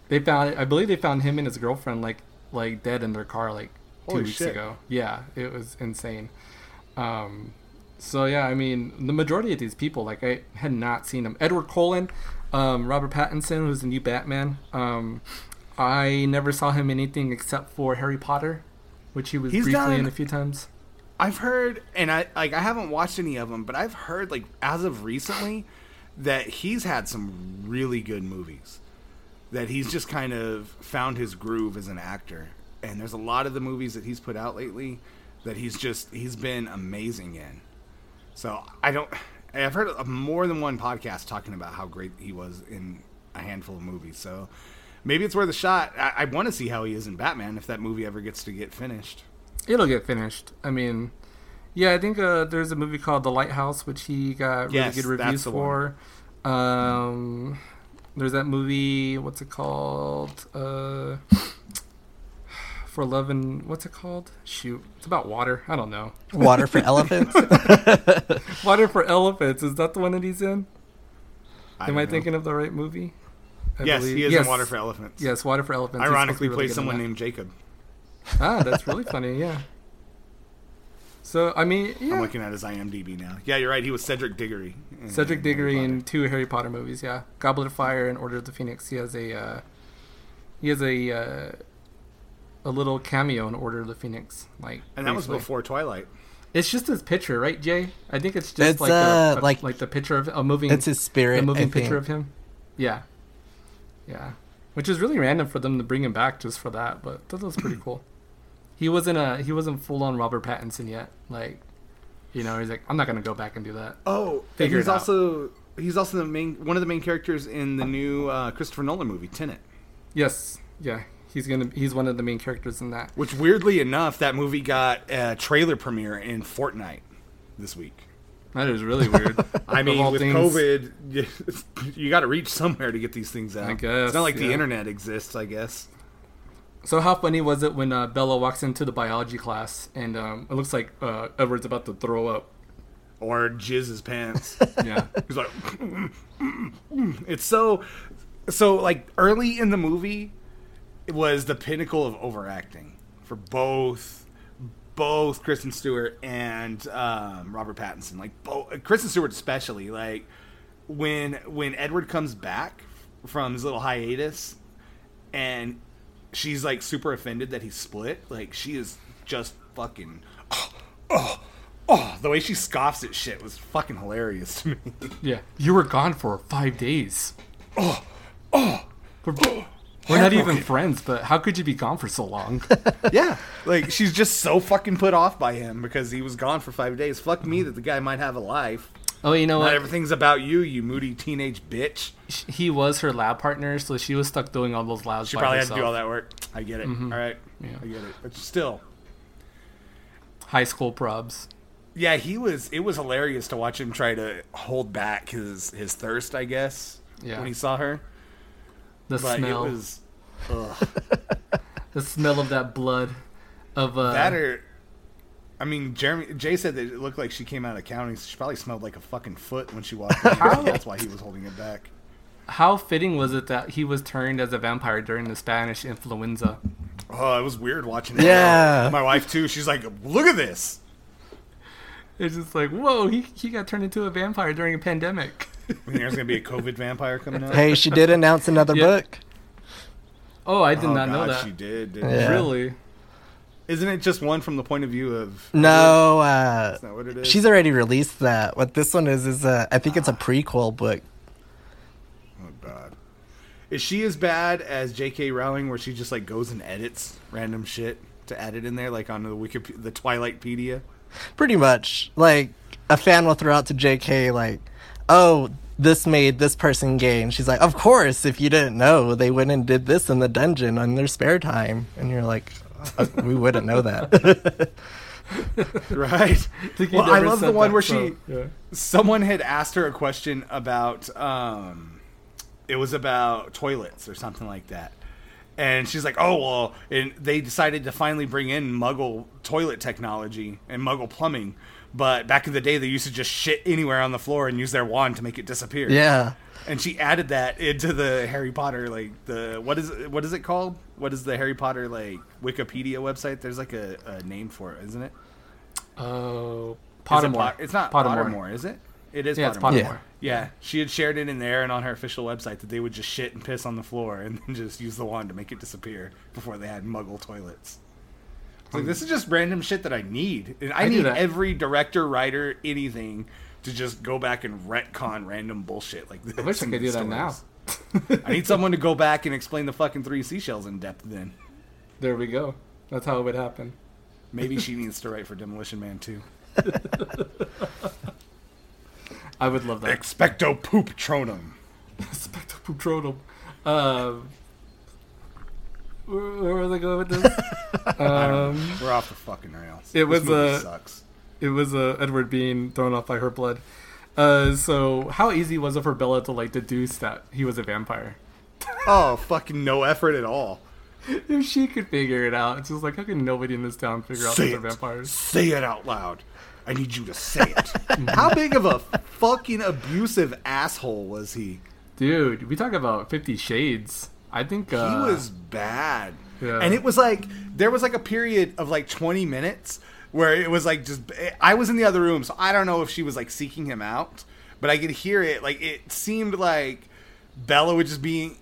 they found I believe they found him and his girlfriend like like dead in their car like two weeks shit. ago. Yeah, it was insane. Um so yeah, I mean the majority of these people like I had not seen them. Edward Cullen, um, Robert Pattinson, who's the new Batman. Um I never saw him anything except for Harry Potter, which he was He's briefly in a few times. I've heard, and I like I haven't watched any of them, but I've heard like as of recently that he's had some really good movies. That he's just kind of found his groove as an actor, and there's a lot of the movies that he's put out lately that he's just he's been amazing in. So I don't. I've heard of more than one podcast talking about how great he was in a handful of movies. So maybe it's worth a shot. I, I want to see how he is in Batman if that movie ever gets to get finished. It'll get finished. I mean, yeah, I think uh, there's a movie called The Lighthouse, which he got really Yes, good reviews for. Um, there's that movie. What's it called? Uh, for Love and what's it called? Shoot, it's about water. I don't know. Water for elephants. Water for Elephants. Is that the one that he's in? I Am I know. thinking of the right movie? I yes, believe- he is yes. in Water for Elephants. Yes, Water for Elephants. He's supposed to be Ironically, really plays someone named Jacob. Ah, that's really funny. Yeah. So I mean, yeah. I'm looking at his IMDb now. Yeah, you're right. He was Cedric Diggory. in Cedric Diggory Potter. in two Harry Potter movies. Yeah, Goblet of Fire and Order of the Phoenix. He has a uh, he has a uh, a little cameo in Order of the Phoenix. Like, and that was before Twilight. It's just his picture, right, Jay? I think it's just It's, like uh, a, a- like- like the picture of a moving it's his spirit. a moving I picture think. of him. Yeah, yeah. Which is really random for them to bring him back just for that, but that was pretty cool. He wasn't a he wasn't full on Robert Pattinson yet. Like, you know, he's like, I'm not gonna go back and do that. Oh, Figure he's it out. also he's also the main one of the main characters in the new uh, Christopher Nolan movie Tenet. Yes, yeah, he's gonna he's one of the main characters in that. Which weirdly enough, that movie got a trailer premiere in Fortnite this week. That is really weird. I mean, with things- COVID, you, you got to reach somewhere to get these things out. I guess, it's not like the internet exists. I guess. So how funny was it when uh, Bella walks into the biology class and um, it looks like uh, Edward's about to throw up? Or jizz his pants. Yeah, He's like, it's so, so like early in the movie, it was the pinnacle of overacting for both, both Kristen Stewart and um, Robert Pattinson. Like both Kristen Stewart especially. Like when when Edward comes back from his little hiatus, and she's like super offended that he split. Like she is just fucking. Oh, oh, the way she scoffs at shit was fucking hilarious to me. yeah. You were gone for five days. Oh, oh. We're, we're not even friends, but how could you be gone for so long? yeah, like she's just so fucking put off by him because he was gone for five days. Fuck me that the guy might have a life. oh, you know Not what? everything's about you, you moody teenage bitch. He was her lab partner, so she was stuck doing all those labs. She by probably herself. had to do all that work. I get it. Mm-hmm. All right, Yeah. I get it. But still, High school probs. yeah, he was. It was hilarious to watch him try to hold back his his thirst. I guess Yeah. when he saw her, The but smell. it was. The smell of that blood. Of uh, That or, I mean, Jeremy Jay said that it looked like she came out of county. So she probably smelled like a fucking foot when she walked in. How? That's why he was holding it back. how fitting was it that he was turned as a vampire during the Spanish influenza? Oh, it was weird watching it. Yeah. my wife too. She's like, "Look at this." It's just like, whoa, he, he got turned into a vampire during a pandemic. You think there's gonna be a COVID vampire coming out? Hey, she did announce another Yeah. book. Oh, I did Oh, not know that. She did. didn't Yeah. Really? Isn't it just one from the point of view of? No, uh, Is that what it is? she's already released that. What this one is is a, I think it's a prequel book. Oh God. Is she as bad as J.K. Rowling, where she just like goes and edits random shit to add it in there, like on the Wikip- the Twilightpedia? Pretty much, like a fan will throw out to J.K. like, "Oh, this made this person gay," and she's like, "Of course, if you didn't know, they went and did this in the dungeon on their spare time," and you're like, "Uh, "We wouldn't know that." Right. think well, I love the one that, where so, she. yeah. Someone had asked her a question about. um It was about toilets or something like that. And she's like, "Oh well," and they decided to finally bring in Muggle toilet technology and Muggle plumbing. But back in the day, they used to just shit anywhere on the floor and use their wand to make it disappear. yeah, and she added that into the Harry Potter like the what is what is it called? What is the Harry Potter like Wikipedia website? There's like a, a name for it, isn't it? Oh, Is it Pottermore. Pot- it's not Pottermore. Pottermore. is it? It is Yeah, it's Pottermore. Pottermore. Yeah, she had shared it in there and on her official website that they would just shit and piss on the floor and then just use the wand to make it disappear before they had Muggle toilets. Like this is just random shit that I need. And I, I need every director, writer, anything to just go back and retcon random bullshit like this. I wish I could do that now. I need someone to go back and explain the fucking three seashells in depth. Then There we go. That's how it would happen. maybe she needs to write for Demolition Man too. I would love that. Expecto poop tronum. Spectre Putronum. Um, where, where was I going with this? um, We're off the fucking rails. It was, uh, sucks. it was uh, Edward being thrown off by her blood. Uh, so how easy was it for Bella to like deduce that he was a vampire? Oh, fucking no effort at all. If she could figure it out, it's just like how can nobody in this town figure out Say that they're vampires? Say it out loud. I need you to say it. How big of a fucking abusive asshole was he? Dude, we talk about Fifty Shades. I think uh, He was bad. Yeah. And it was like there was like a period of like 20 minutes where it was like just I was in the other room, so I don't know if she was like seeking him out, but I could hear it. Like it seemed like Bella would just be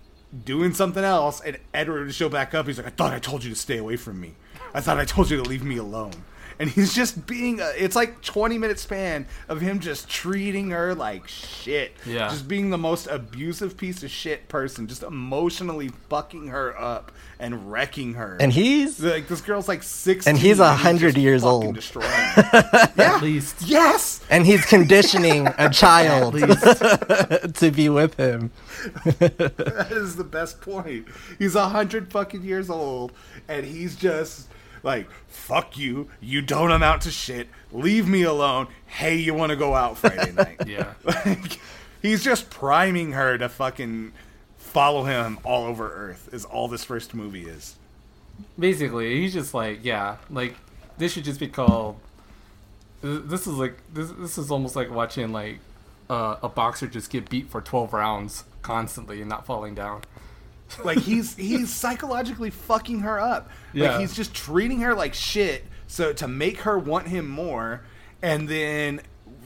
doing something else, and Edward would show back up. He's like, "I thought I told you to stay away from me. I thought I told you to leave me alone." And he's just being. A, it's like 20 minute span of him just treating her like shit. Yeah. Just being the most abusive piece of shit person, just emotionally fucking her up and wrecking her. and he's like this girl's like six, And he's a 100 years old. yeah. at least Yes. and he's conditioning a child least. to be with him. That is the best point. He's a hundred fucking years old, and he's just like, "Fuck you! You don't amount to shit. Leave me alone. Hey, you want to go out Friday night?" yeah. Like, he's just priming her to fucking follow him all over Earth. Is all this first movie is. Basically, he's just like, yeah, like this should just be called. This is like this. This is almost like watching like uh, a boxer just get beat for twelve rounds constantly and not falling down. Like he's he's psychologically fucking her up. Yeah. Like he's just treating her like shit so to make her want him more and then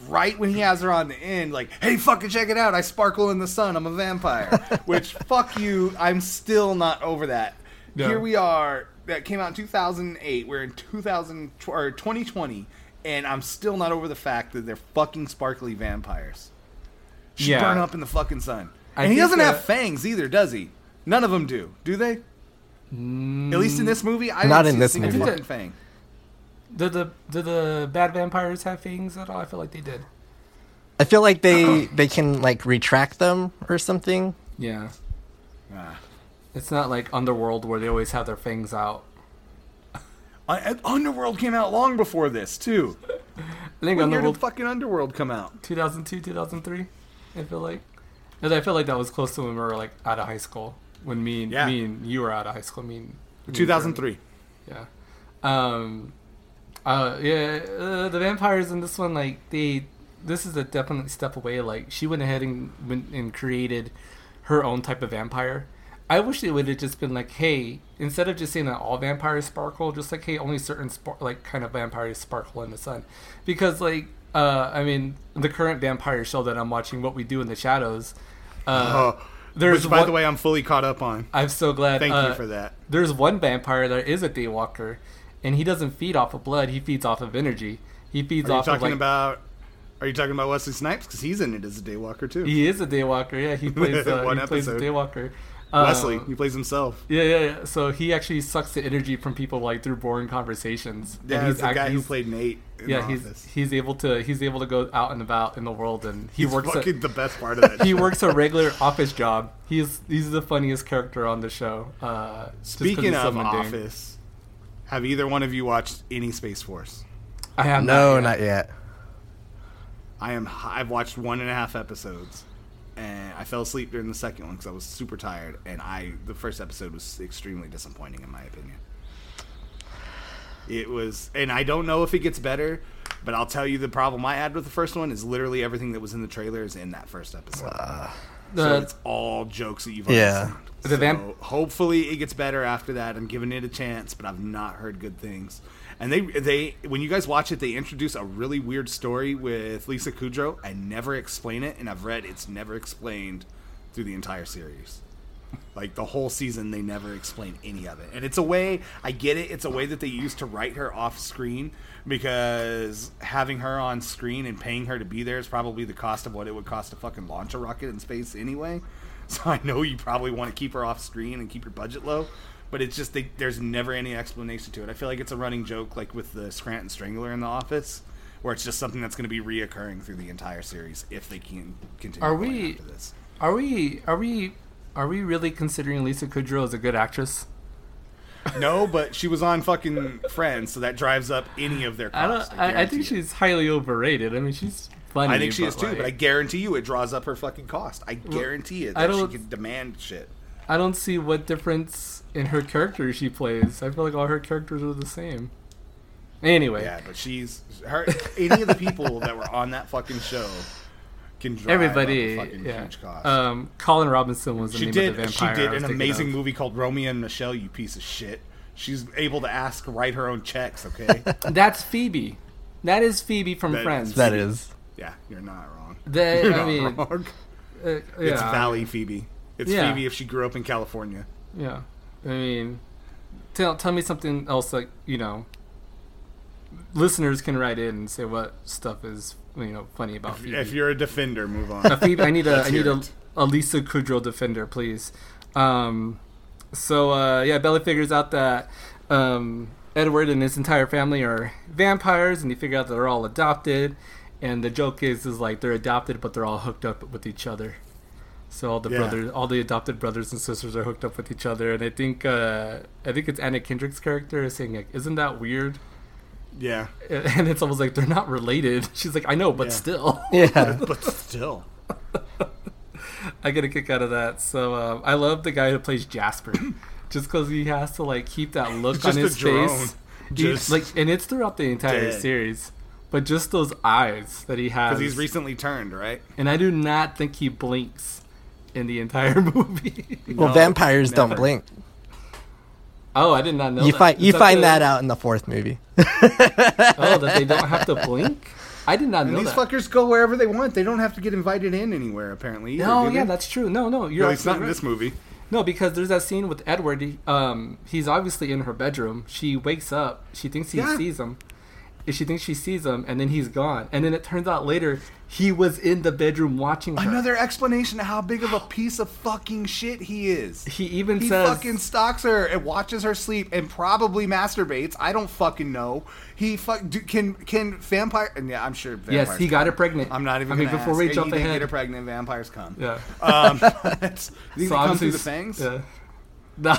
right when he has her on the end like, "Hey, fucking check it out. I sparkle in the sun. I'm a vampire." Which fuck you, I'm still not over that. No. Here we are that came out in 2008. We're in 2000 or 2020 and I'm still not over the fact that they're fucking sparkly vampires. She Yeah. burn up in the fucking sun. I and he doesn't uh, have fangs either, does he? None of them do. Do they? At least in this movie, I Not didn't in this single movie. fucking fang. Did the did the bad vampires have fangs at all? I feel like they did. I feel like they they can like retract them or something. Yeah, Ah. it's not like Underworld where they always have their fangs out. Uh, Underworld came out long before this too. I think When year did fucking Underworld come out? 2002, 2003. I feel like, 'Cause I feel like that was close to when we were like out of high school. When me and Yeah. me and you were out of high school. Me and, me and 2003. Yeah. Um. Uh. Yeah. Uh, the vampires in this one, like they, this is a definite step away. Like she went ahead and went and created her own type of vampire. I wish it would have just been like, hey, instead of just saying that all vampires sparkle, just like, hey, only certain like kind of vampires sparkle in the sun, because like, uh, I mean, the current vampire show that I'm watching, What We Do in the Shadows, uh, Oh, There's Which, by one, the way, I'm fully caught up on. I'm so glad. Thank uh, you for that. There's one vampire that is a daywalker, and he doesn't feed off of blood. He feeds off of energy. He feeds Are you off of talking like. about? Are you talking about Wesley Snipes? Because he's in it as a daywalker too. he is a daywalker. Yeah, he plays. Uh, One he plays a episode. daywalker. Wesley, Uh, he plays himself. Yeah, yeah, yeah. So he actually sucks the energy from people like through boring conversations. And Yeah, he's the act- guy who played Nate. In Yeah, The he's Office. he's able to he's able to go out and about in the world, and he He's works. fucking A, the best part of that. he works a regular office job. He's he's the funniest character on the show. Uh, Speaking he's so of. Office, have either one of you watched any Space Force? I have No, yet. not yet. I am. I've watched one and a half episodes, and I fell asleep during the second one because I was super tired. And I, the first episode was extremely disappointing in my opinion. It was, and I don't know if it gets better, but I'll tell you the problem I had with the first one is literally everything that was in the trailer is in that first episode. Uh, so The- it's all jokes that you've Yeah. seen. The So vamp- hopefully it gets better after that. I'm giving it a chance, but I've not heard good things. And they they when you guys watch it, they introduce a really weird story with Lisa Kudrow. I never explain it, and I've read it's never explained through the entire series. Like the whole season, they never explain any of it, and it's a way. I get it. It's a way that they use to write her off screen because having her on screen and paying her to be there is probably the cost of what it would cost to fucking launch a rocket in space anyway. So I know you probably want to keep her off screen and keep your budget low, but it's just they, there's never any explanation to it. I feel like it's a running joke, like with the Scranton Strangler in the Office, where it's just something that's going to be reoccurring through the entire series if they can continue. Are we- after this? Are we are we are we really considering Lisa Kudrow as a good actress? No, but she was on fucking Friends, so that drives up any of their I costs. don't. I, I guarantee think it. she's highly overrated. I mean, she's funny. I think she is too, like, but I guarantee you it draws up her fucking cost. I guarantee it I that she don't- can demand shit. I don't see what difference in her character she plays. I feel like all her characters are the same. Anyway, Yeah, but she's her. Any of the people that were on that fucking show can drive everybody. a fucking Yeah. huge cost. Um, Colin Robinson was the she name did. of the She vampire. did an amazing of. movie called Romy and Michele. You piece of shit. She's able to ask, write her own checks. Okay. That's Phoebe. That is Phoebe from That is Friends. That is. yeah, you're not wrong. That- You're I not mean, wrong. uh, It's yeah, Valley Phoebe. It's Yeah. Phoebe if she grew up in California. Yeah, I mean, tell tell me something else like you know. Listeners can write in and say what stuff is you know funny about Phoebe. If you're a defender, move on. A Phoebe, I need a I need a, a Lisa Kudrow defender, please. Um, so uh, yeah, Bella figures out that um, Edward and his entire family are vampires, and he figures out that they're all adopted. And the joke is, is like they're adopted, but they're all hooked up with each other. So all the Yeah. brothers, all the adopted brothers and sisters are hooked up with each other. And I think, uh, I think it's Anna Kendrick's character is saying like, "Isn't that weird?" yeah, And it's almost like they're not related. She's like, "I know, but Yeah. still." Yeah. but still. I get a kick out of that. So um, I love the guy who plays Jasper, just because he has to like keep that look Just on his drone. face. He- like, and it's throughout the entire dead. series. But just those eyes that he has, because he's recently turned, right? and I do not think he blinks in the entire movie. Well, No, vampires don't blink. oh, I did not know. You that. find Is you find the- that out in the fourth movie. Oh, that they don't have to blink. I did not And know these that. fuckers go wherever they want. They don't have to get invited in anywhere, apparently. Either, no, yeah, they? that's true. No, no, you're At least not in this movie. No, because there's that scene with Edward. He, um, he's obviously in her bedroom. She wakes up. She thinks he Yeah. sees him. And She thinks she sees him, and then he's gone. And then it turns out later he was in the bedroom watching her. Another explanation of how big of a piece of fucking shit he is. He even He says, fucking stalks her and watches her sleep and probably masturbates. I don't fucking know. He fuck do, can can vampire and yeah, I'm sure. "Yes, he got her pregnant." I'm not even. I mean, before ask. we jump ahead, get her pregnant. Vampires come. yeah. Um, think obviously through the fangs? Yeah. No,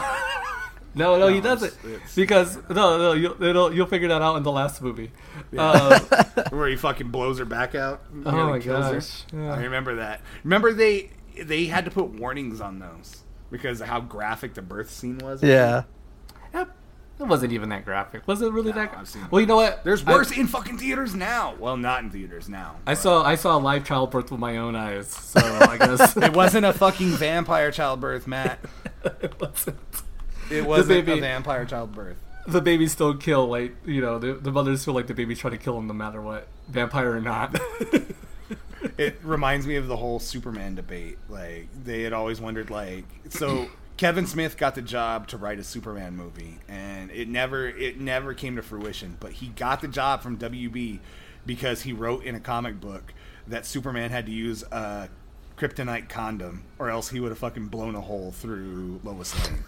no, no, he doesn't. it's- it's- because no, no, you'll it'll, you'll figure that out in the last movie. Um, Where he fucking blows her back out. Oh my kills her. gosh, yeah. I remember that. Remember they they had to put warnings on those because of how graphic the birth scene was. Yeah. Yep. It wasn't even that graphic. Was it really No, that? I've seen well, you know what? There's I- worse in fucking theaters now. Well, not in theaters now. I but- saw I saw a live childbirth with my own eyes, so I guess It wasn't a fucking vampire childbirth, Matt. it wasn't. It wasn't baby- a vampire childbirth. The babies still kill, like you know, the, the mothers feel like the baby's trying to kill them no matter what, vampire or not. it reminds me of the whole Superman debate. Like they had always wondered, like so. Kevin Smith got the job to write a Superman movie, and it never it never came to fruition. But he got the job from WB because he wrote in a comic book that Superman had to use a kryptonite condom, or else he would have fucking blown a hole through Lois Lane.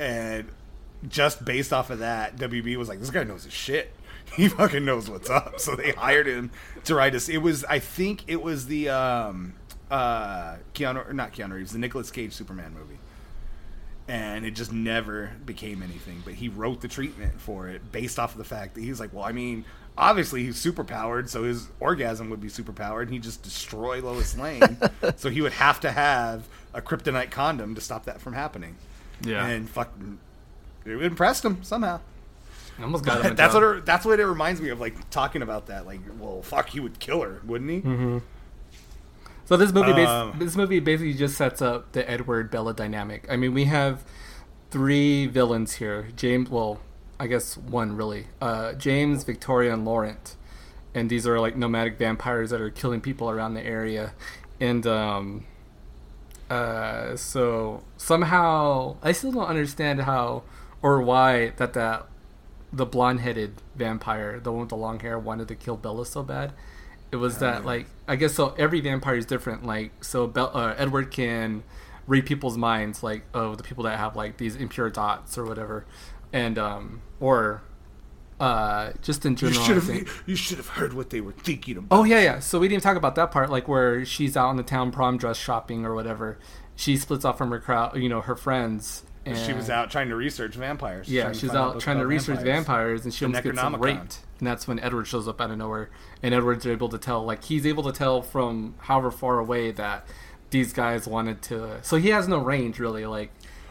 And just based off of that, WB was like, "This guy knows his shit. He fucking knows what's up." So they hired him to write us. It was, I think, it was the um, uh, Keanu, or not Keanu Reeves, the Nicolas Cage Superman movie. And it just never became anything. But he wrote the treatment for it based off of the fact that he's like, well, I mean, obviously he's superpowered, so his orgasm would be superpowered, and he'd just destroy Lois Lane. so he would have to have a kryptonite condom to stop that from happening. Yeah. And fucking, it impressed him somehow. I almost got him. that's what it, that's what it reminds me of, like talking about that. Like, well, fuck, he would kill her, wouldn't he? So this movie, bas- Um, this movie basically just sets up the Edward Bella dynamic. I mean, we have three villains here. James, well, I guess one really. Uh, James, Victoria, and Laurent, and these are like nomadic vampires that are killing people around the area. And um, uh, so somehow, I still don't understand how or why that that the blonde-headed vampire, the one with the long hair, wanted to kill Bella so bad. It was that like I guess so. Every vampire is different. Like so, Bel- uh, Edward can read people's minds, like oh the people that have like these impure thoughts or whatever, and um or uh just in You general. should I think- have you should have heard what they were thinking about. Oh yeah, yeah. So we didn't talk about that part, like where she's out in the town prom dress shopping or whatever. She splits off from her crowd, you know, her friends. And she was out trying to research vampires. Yeah, trying she's out trying to about research vampires, and she The almost gets Necronomicon. raped. And that's when Edward shows up out of nowhere, and Edward's able to tell, like he's able to tell from however far away that these guys wanted to. So he has no range really. Like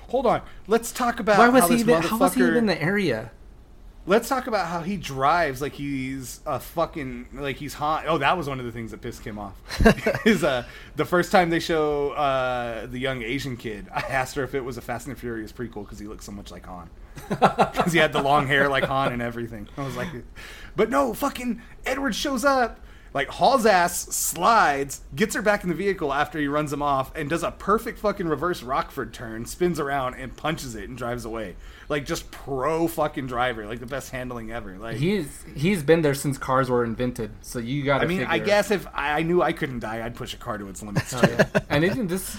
Hold on, let's talk about why was how he this even? How was he even in the area? Let's talk about how he drives like he's a fucking like he's hot. Oh, that was one of the things that pissed him off. Is uh the first time they show uh the young Asian kid, I asked her if it was a Fast and Furious prequel because he looked so much like Han. Because he had the long hair like Han and everything. I was like, but no, fucking Edward shows up. Like hauls ass, slides, gets her back in the vehicle after he runs him off, and does a perfect fucking reverse Rockford turn, spins around and punches it and drives away. Like just pro fucking driver, like the best handling ever. Like He's he's been there since cars were invented. So you got. I mean, I guess if I knew I couldn't die, I'd push a car to its limits. Oh, yeah. and even this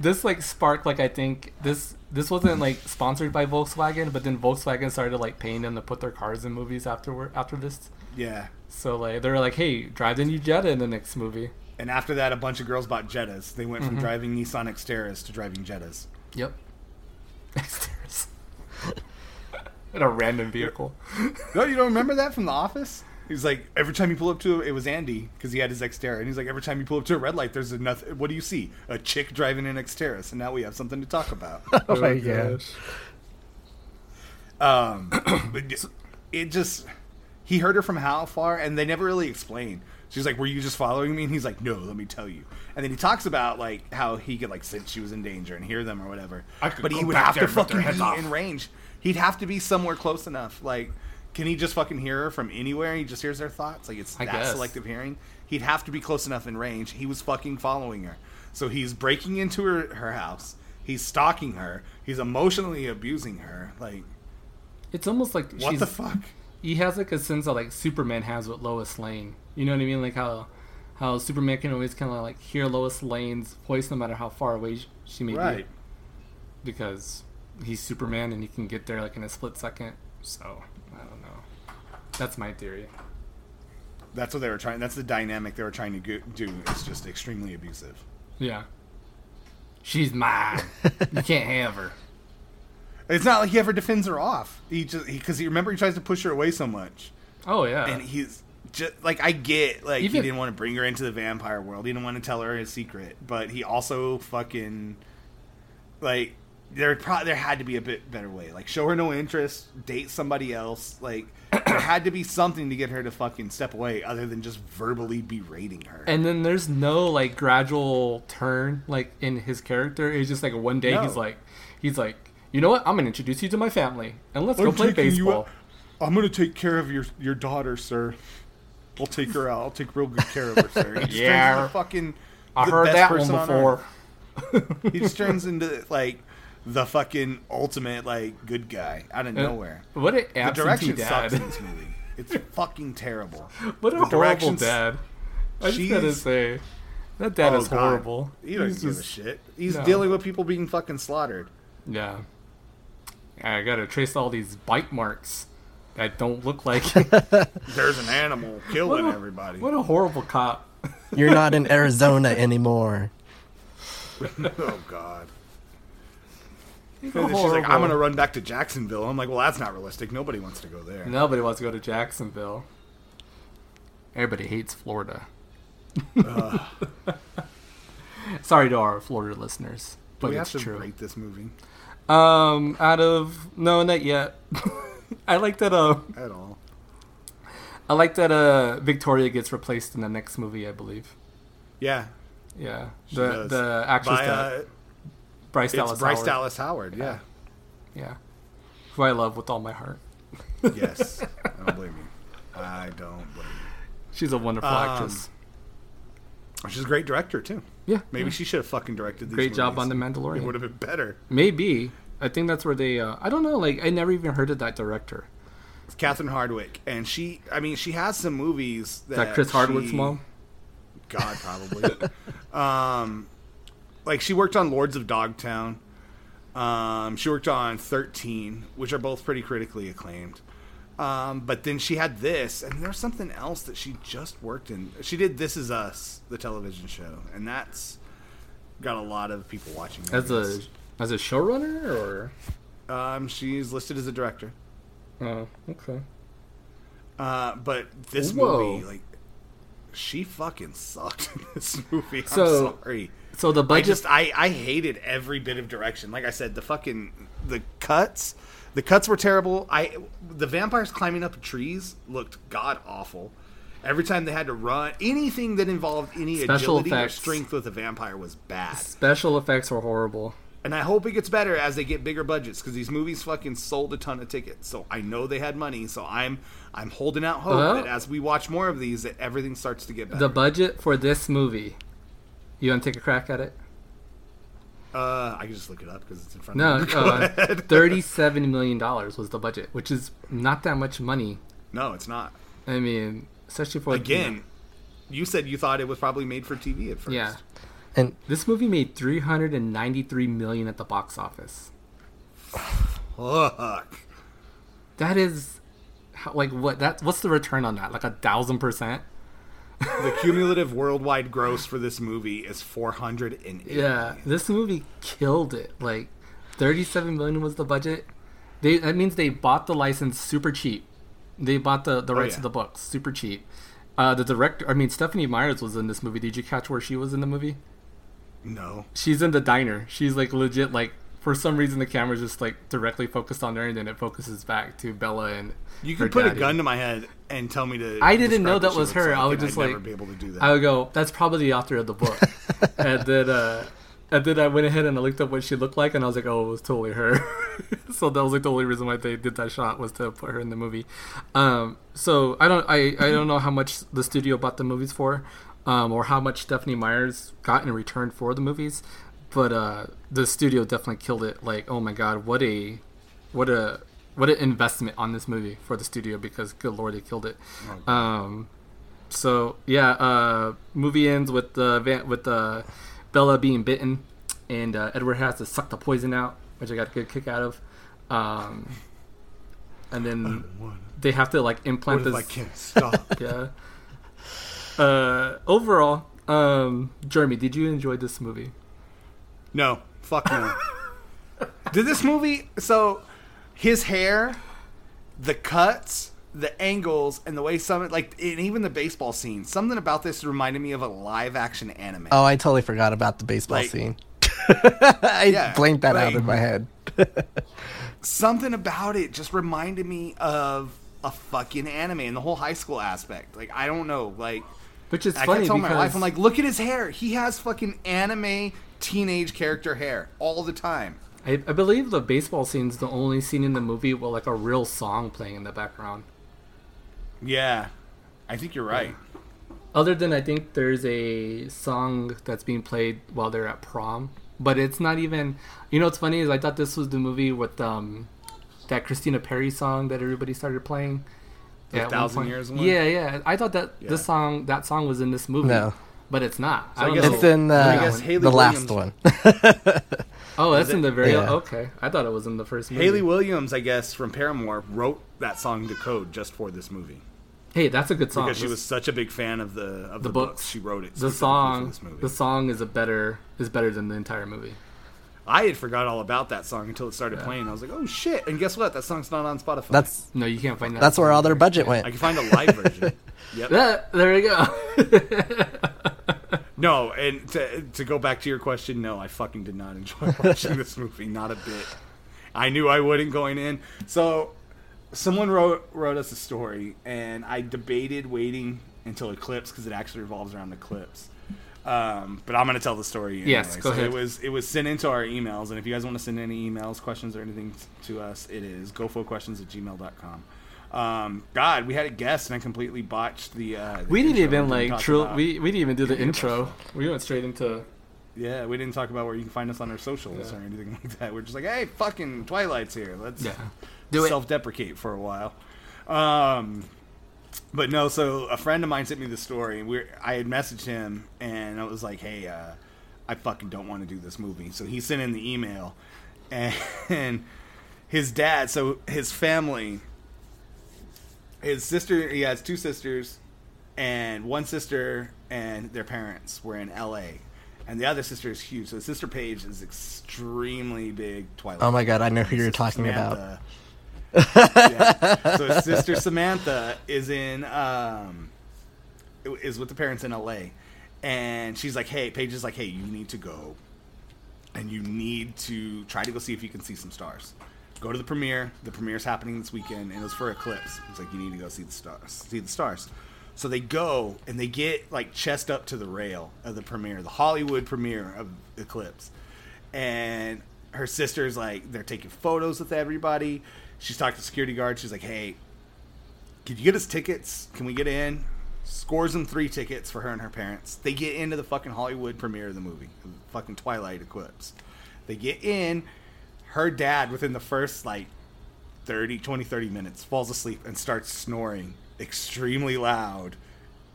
this like sparked like I think this this wasn't like sponsored by Volkswagen, but then Volkswagen started like paying them to put their cars in movies afterward after this. yeah. So like they were like, hey, drive the new Jetta in the next movie. And after that, a bunch of girls bought Jettas. They went from Mm-hmm. driving Nissan Xterras to driving Jettas. Yep. Stairs. in a random vehicle. No, you don't remember that from The Office? He's like, every time you pull up to it was Andy because he had his Xterra, and he's like, every time you pull up to a red light, there's enough. What do you see? A chick driving an Xterra. So now we have something to talk about. Oh my gosh. Um, but it just he heard her from how far, and they never really explain. She's like, "Were you just following me?" And he's like, "No, let me tell you." And then he talks about like how he could like sense she was in danger and hear them or whatever. I could but he would have to and rip their fucking be off. in range. He'd have to be somewhere close enough. Like, can he just fucking hear her from anywhere? He just hears their thoughts. Like it's I that guess. selective hearing. He'd have to be close enough in range. He was fucking following her. So he's breaking into her, her house. He's stalking her. He's emotionally abusing her. Like, It's almost like what she's, the fuck? He has like a sense of like Superman has with Lois Lane. You know what I mean? Like how how Superman can always kind of like hear Lois Lane's voice no matter how far away she may Right. be, because he's Superman and he can get there like in a split second. So I don't know. That's my theory. That's what they were trying. That's the dynamic they were trying to go- do. It's just extremely abusive. Yeah. She's mine. you can't have her. It's not like he ever defends her off. He just because he, remember he tries to push her away so much, Oh yeah. and he's just like I get like Even- he didn't want to bring her into the vampire world. He didn't want to tell her his secret, but he also fucking like there pro- there had to be a bit better way. Like show her no interest, date somebody else. Like there had to be something to get her to fucking step away, other than just verbally berating her. and then there's no like gradual turn like in his character. It's just like one day No. he's like he's like, you know what? I'm gonna introduce you to my family and let's go play baseball. I'm gonna take care of your your daughter, sir. We'll take her out. I'll take real good care of her, sir. He Yeah. fucking. I heard that one person on before. He just turns into like the fucking ultimate like good guy out of Uh, nowhere. What an The direction dad. sucks in this movie. It's fucking terrible. what a the horrible directions- dad. I just gotta say, that dad Oh, is God. horrible. He doesn't He's give a shit. He's No. dealing with people being fucking slaughtered. Yeah. I gotta trace all these bite marks that don't look like. There's an animal killing What a- everybody. what a horrible cop. You're not in Arizona anymore. oh God. He's And a then she's like, I'm gonna run back to Jacksonville. I'm like, well, that's not realistic. Nobody wants to go there. Nobody wants to go to Jacksonville. Everybody hates Florida. Sorry to our Florida listeners, Do but we it's have to true. rate this movie Um, out of no, not yet. I like that. Uh, at all? I like that. Uh, Victoria gets replaced in the next movie, I believe. Yeah, Yeah, she the does. the actress By, that uh, Bryce it's Dallas Bryce Howard. Dallas Howard. Yeah. Yeah, who I love with all my heart. yes. I don't blame you. I don't blame you. She's a wonderful Um, actress. She's a great director too. Yeah, Maybe yeah. she should have fucking directed these. great job on movies. the It would have been better. Maybe I think that's where they. Uh, I don't know. Like I never even heard of that director. It's Catherine Hardwicke, and she. I mean, she has some movies that. That Chris Hardwick's she- mom? God, probably. um, like she worked on Lords of Dogtown. Um, she worked on Thirteen, which are both pretty critically acclaimed. Um, but then she had this, and there's something else that she just worked in. She did This Is Us, the television show, and that's got a lot of people watching. As a as a showrunner or um, she's listed as a director. oh okay. Uh, but this Whoa. movie, like, she fucking sucked in this movie. I'm sorry. So the budget. I just I I hated every bit of direction. Like I said, the fucking the cuts, the cuts were terrible. I the vampires climbing up trees looked god awful. Every time they had to run, anything that involved any Special agility effects. or strength with a vampire was bad. special effects were horrible. And I hope it gets better as they get bigger budgets because these movies fucking sold a ton of tickets. So I know they had money. So I'm I'm holding out hope Well- that as we watch more of these, that everything starts to get better. The budget for this movie. You want to take a crack at it? uh, I can just look it up because it's in front No, of me. No, uh, thirty-seven million dollars was the budget, which is not that much money. no, it's not. I mean, especially for Again, you said you thought it was probably made for TV at first. Yeah, And this movie made three hundred and ninety-three million at the box office. Fuck. That is, how, like, what? That what's the return on that? Like a thousand percent? The cumulative worldwide gross for this movie is 480. Yeah, this movie killed it. Like, thirty-seven million was the budget. They that means they bought the license super cheap. They bought the the rights yeah. to the books super cheap. Uh, the director, I mean, Stephenie Meyers was in this movie. Did you catch where she was in the movie? No. She's in the diner. She's like legit. Like for some reason, the camera's just like directly focused on her, and then it focuses back to Bella and You could put a gun to my head and tell me to. I didn't know that was her. I would just, I'd never like- be able to do that. I would go, that's probably the author of the book. and then uh and then I went ahead and I looked up what she looked like and I was like, Oh, it was totally her. so that was like the only reason why they did that shot was to put her in the movie. Um so I don't I, I don't know how much the studio bought the movies for, um, or how much Stephenie Meyers got in return for the movies. But uh the studio definitely killed it. Like, oh my god, what a what a what an investment on this movie for the studio because good lord they killed it. Um so yeah, uh, movie ends with the van- with the Bella being bitten, and uh, Edward has to suck the poison out, which I got a good kick out of. Um, and then they have to like implant What if I can't stop? Yeah. Uh, overall, um, Jeremy, did you enjoy this movie? No. Fuck no. Did this movie. So, his hair, the cuts, the angles, and the way some. Like, and even the baseball scene. Something about this reminded me of a live action anime. oh, I totally forgot about the baseball Like- scene. I Yeah, blanked that out like- in my head. something about it just reminded me of a fucking anime and the whole high school aspect. Like I don't know, like Which is I funny kept telling because my wife, I'm like, look at his hair. He has fucking anime teenage character hair all the time. I, I believe the baseball scene's the only scene in the movie with like a real song playing in the background. Yeah, I think you're right. Other than I think there's a song that's being played while they're at prom, but it's not even. You know what's funny is I thought this was the movie with um that Christina Perri song that everybody started playing. The at one Thousand. Years one? Yeah, yeah. I thought that Yeah. this song that song was in this movie. No. But it's not. So I I guess. It's in I guess Hayley the last one. oh, that's in the very. Yeah. Okay, I thought it was in the first movie. Hayley Williams, I guess, from Paramore, wrote that song Decode just for this movie Hey, that's a good song. because she was such a big fan of the of the, The books. books. She wrote it. the specifically song. For this movie. The song is a better is better than the entire movie. I had forgot all about that song until it started Yeah. playing. I was like, oh shit! And guess what? That song's not on Spotify. That's No, you can't find that. that's where all their budget went. I can find a live version. Yep. That, there we go. No, and to to go back to your question, no, I fucking did not enjoy watching this movie, not a bit. I knew I wouldn't going in. So, someone wrote wrote us a story, and I debated waiting until Eclipse because it actually revolves around Eclipse. Um, but I'm gonna tell the story. Anyway. Yes, go so ahead. It was it was sent into our emails, and if you guys want to send any emails, questions, or anything to us, it is gofoquestions at gmail.com. Um, God, we had a guest, and I completely botched the. Uh, the we didn't intro. even We like talk true. We we didn't even do the Yeah, intro. We went straight into. yeah, we didn't talk about where you can find us on our socials Yeah. or anything like that. We're just like, hey, fucking Twilight's here. Let's Yeah. Do it. self-deprecate for a while. Um, but no, so a friend of mine sent me the story. We I had messaged him and I was like, hey, uh, I fucking don't want to do this movie. So he sent in the email, and his dad. So his family, his sister. He has two sisters, and one sister and their parents were in L.A. And the other sister is huge. So his sister Paige is extremely big Twilight. Oh my god, I know who you're talking about. Yeah. So his sister Samantha is in um is with the parents in LA. And she's like, Hey, Paige is like, Hey, you need to go and you need to try to go see if you can see some stars. Go to the premiere. The premiere's happening this weekend, and it was for Eclipse. It's like you need to go see the stars. See the stars. So they go and they get like chest up to the rail of the premiere, the Hollywood premiere of Eclipse. And her sister's like, they're taking photos with everybody. She's talking to security guard. She's like, hey, could you get us tickets? Can we get in? Scores them three tickets for her and her parents. They get into the fucking Hollywood premiere of the movie, fucking Twilight Eclipse. They get in. Her dad, within the first like 30, 20, 30 minutes, falls asleep and starts snoring extremely loud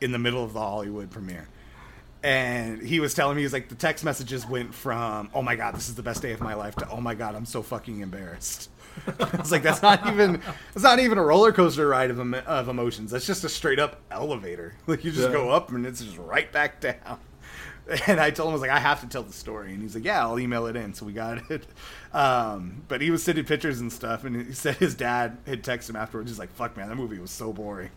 in the middle of the Hollywood premiere. And he was telling me, he's like, the text messages went from, oh my God, this is the best day of my life, to, oh my God, I'm so fucking embarrassed. it's like, that's not even, it's not even a roller coaster ride of, of emotions. That's just a straight up elevator. Like, you just Yeah. go up and it's just right back down. And I told him, I was like, I have to tell the story. And he's like, yeah, I'll email it in. So we got it. Um, but he was sending pictures and stuff. And he said his dad had texted him afterwards. He's like, fuck, man, that movie was so boring.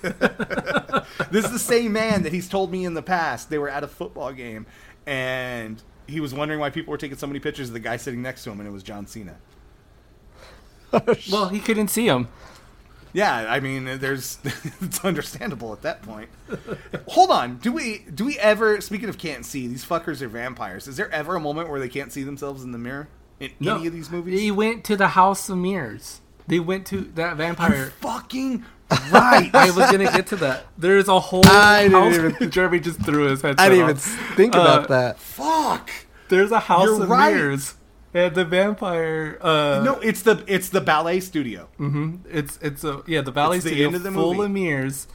this is the same man that he's told me in the past. They were at a football game. And he was wondering why people were taking so many pictures of the guy sitting next to him. And it was John Cena. Well, he couldn't see him. Yeah, I mean, there's it's understandable at that point. Hold on, do we do we ever? Speaking of can't see, these fuckers are vampires. Is there ever a moment where they can't see themselves in the mirror in any of these movies? He went to the House of Mirrors. They went to that vampire. Fucking right. I was gonna get to that. There's a whole I didn't even- Jeremy just threw his head. I didn't even think about Uh, that. Fuck. There's a House You're of right. Mirrors, and the vampire. Uh, No, it's the it's the ballet studio. It's it's a yeah the ballet It's the studio end of the full movie. of mirrors,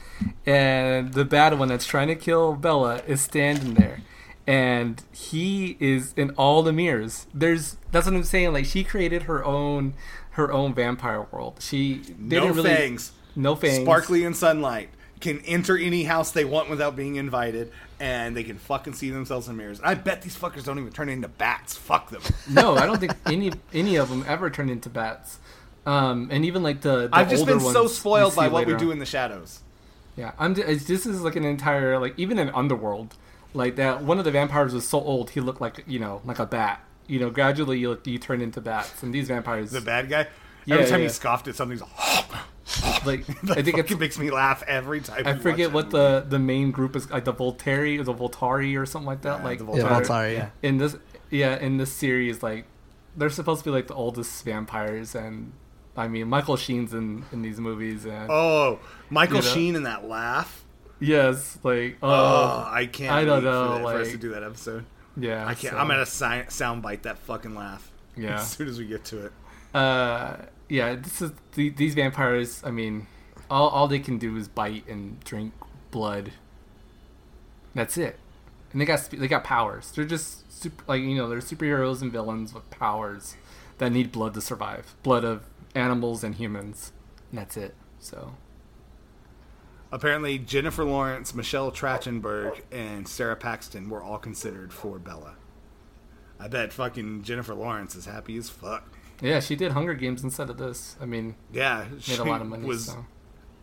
and the bad one that's trying to kill Bella is standing there, and he is in all the mirrors. There's that's what I'm saying. Like she created her own her own vampire world. She No didn't really fangs. no fangs. Sparkly in sunlight. Can enter any house they want without being invited, and they can fucking see themselves in mirrors. I bet these fuckers don't even turn into bats. Fuck them. No, I don't think any any of them ever turn into bats. Um, and even like the, the I've just been so spoiled by what we do on. in the shadows. Yeah, I'm. j- It's, this is like an entire like even an Underworld, like that. One of the vampires was so old he looked like you know like a bat. You know, gradually you you turn into bats, and these vampires The bad guy. Yeah, every time yeah. he scoffed at something, he's like, like that I think it makes me laugh every time. I forget what the the main group is like the Volturi or the Volturi or something like that. Yeah, like the Yeah, Volturi. Volturi, yeah. in this yeah in this series like they're supposed to be like the oldest vampires and I mean, Michael Sheen's in in these movies, and Oh, Michael You know? Sheen in that laugh. yes, like oh, Oh, I can't. I don't wait know, For, that, for us like- to do that episode. yeah, I can't. so- I'm gonna si- soundbite that fucking laugh. Yeah. As soon as we get to it. Uh, yeah, this is the, these vampires. I mean, all all they can do is bite and drink blood. That's it, and they got they got powers. They're just super, like you know they're superheroes and villains with powers that need blood to survive. Blood of animals and humans. And that's it. So Apparently, Jennifer Lawrence, Michelle Trachtenberg, and Sara Paxton were all considered for Bella. I bet fucking Jennifer Lawrence is happy as fuck. Yeah, she did Hunger Games instead of this. I mean, Yeah, made a lot of money. Was so.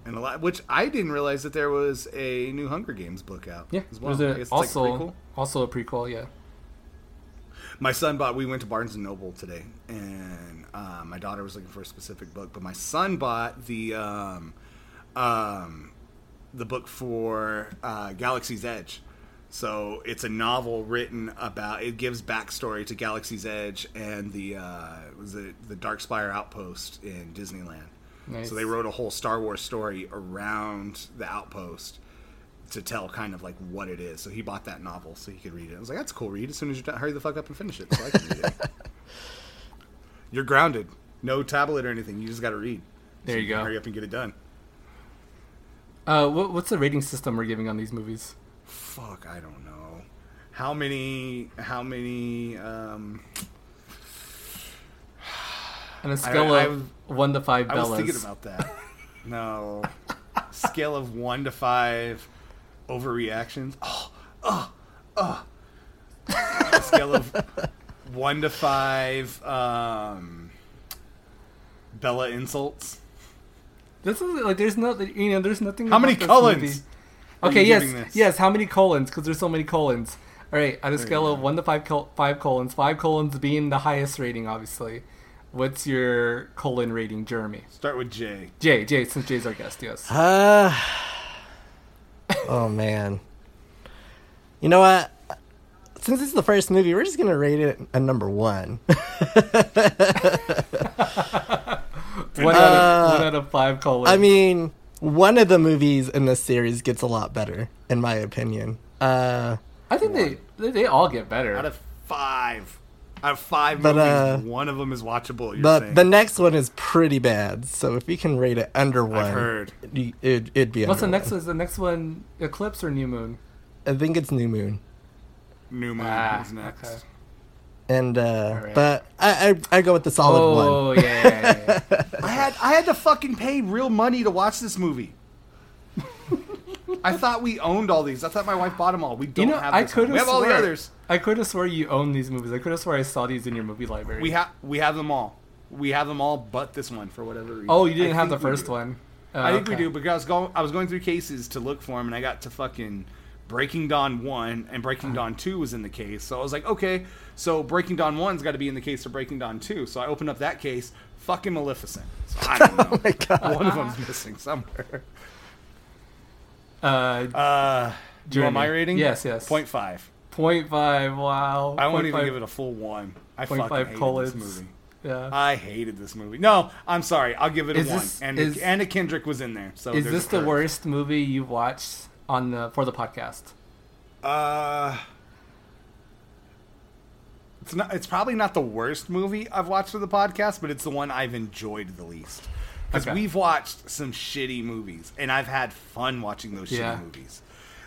and a lot, which I didn't realize that there was a new Hunger Games book out. Yeah, as well. there's a, it's like a also prequel. also a prequel. Yeah, My son bought. We went to Barnes and Noble today, and uh, my daughter was looking for a specific book, but my son bought the um, um, the book for uh, Galaxy's Edge. So it's a novel written about. It gives backstory to Galaxy's Edge and the uh, was it the Dark Spire outpost in Disneyland. nice. So they wrote a whole Star Wars story around the outpost to tell kind of like what it is. So he bought that novel so he could read it. I was like, that's a cool read. As soon as you're done, hurry the fuck up and finish it so I can read it. You're grounded. No tablet or anything. You just got to read. There So you can go. Hurry up and get it done. Uh, what, what's the rating system we're giving on these movies? Fuck, I don't know. How many? How many? Um, On a scale I of one to five I Bellas. was thinking about that. No, scale of one to five overreactions. Oh, oh, oh. A scale of one to five um, Bella insults. This is like there's no you know there's nothing. How many about this colons? movie- are Okay, yes, this? yes. How many colons? Because there's so many colons. All right, on a There scale you of one to five, col- five colons, five colons being the highest rating, obviously. What's your colon rating, Jeremy? Start with J. J, J, since Jay's our guest, yes. Uh, oh man. You know what? Since it's the first movie, we're just gonna rate it a number one. One, out of, one out of five colons. Uh, I mean, one of the movies in this series gets a lot better, in my opinion. Uh, I think they, they they all get better. Out of five. Out of five But, movies, uh, one of them is watchable. You're the saying. the next one is pretty bad, so if you can rate it under one, I've heard. It, it'd, it'd be. What's the under next? one. Is the next one Eclipse or New Moon? I think it's New Moon, New Moon Ah, is next. okay. And uh, Alright. but I, I I go with the solid one. Oh yeah, yeah, yeah, yeah. I had I had to fucking pay real money to watch this movie. I thought we owned all these. I thought my wife bought them all. We don't you know, have. I could. We have have all the others. I could have swore you own these movies. I could have swore I saw these in your movie library. We have we have them all. We have them all, but this one for whatever reason. Oh, you didn't I have the first one. Oh, I think we do because I was going I was going through cases to look for them, and I got to fucking Breaking Dawn one, and Breaking Uh-huh. Dawn two was in the case. So I was like, okay, so Breaking Dawn one's got to be in the case for Breaking Dawn two. So I opened up that case. Fucking Maleficent. So I don't know. Oh my god! One of them's missing somewhere. Uh, Uh, do you want my Jeremy. rating? Yes, yes. Point five. point five. Wow. I won't even give it a full one. I point fucking five hated colons. this movie. Yeah. I hated this movie. No, I'm sorry. I'll give it a Is one. this- and is- Anna Kendrick was in there. So Is this the worst movie you've watched on the for the podcast? Uh, it's not. It's probably not the worst movie I've watched for the podcast, but it's the one I've enjoyed the least. Because Okay. we've watched some shitty movies, and I've had fun watching those Yeah. shitty movies.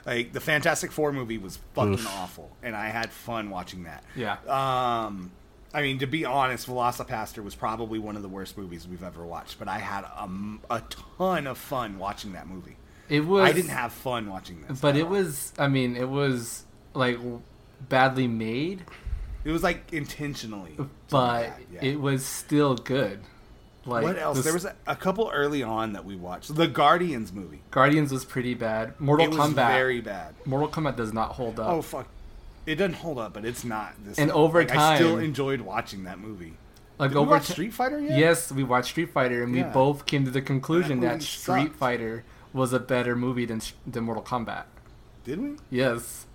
Like the Fantastic Four movie was fucking awful, and I had fun watching that. Yeah. Um, I mean, to be honest, Velocipastor was probably one of the worst movies we've ever watched, but I had a, a ton of fun watching that movie. It was. I didn't have fun watching this, But it all. was. I mean, it was like badly made, It was like intentionally. but yeah. it was still good. Like what else? the There was a, a couple early on that we watched. The Guardians movie. Guardians was pretty bad. Mortal it was Kombat. very bad. Mortal Kombat does not hold up. Oh fuck! It doesn't hold up, but it's not this. And over Like, I still enjoyed watching that movie. like Did over watch ti- Street Fighter yet? Yes, we watched Street Fighter, and we both came to the conclusion That that, Street sucked. Fighter was a better movie than than Mortal Kombat. Did we? Yes.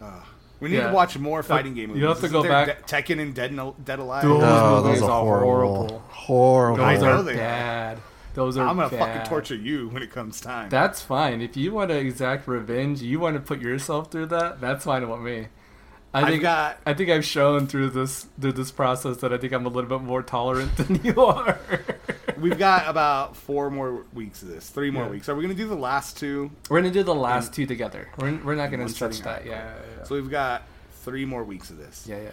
Ugh. We need Yeah. to watch more fighting game movies. you have to Isn't go back- De- Tekken and Dead, No- Dead Alive. Those movies those are are horrible. horrible. Horrible. I Those know are they are. bad. Those are I'm gonna bad. fucking torture you when it comes time. That's fine. If you want to exact revenge, you want to put yourself through that. That's fine with me. I I've think got- I think I've shown through this through this process that I think I'm a little bit more tolerant than you are. We've got about four more weeks of this. Three more Yeah. weeks. Are we gonna do the last two? we're gonna do the last two together. We're, we're not gonna stretch that. Yeah, yeah, yeah. So we've got three more weeks of this. yeah, yeah, yeah.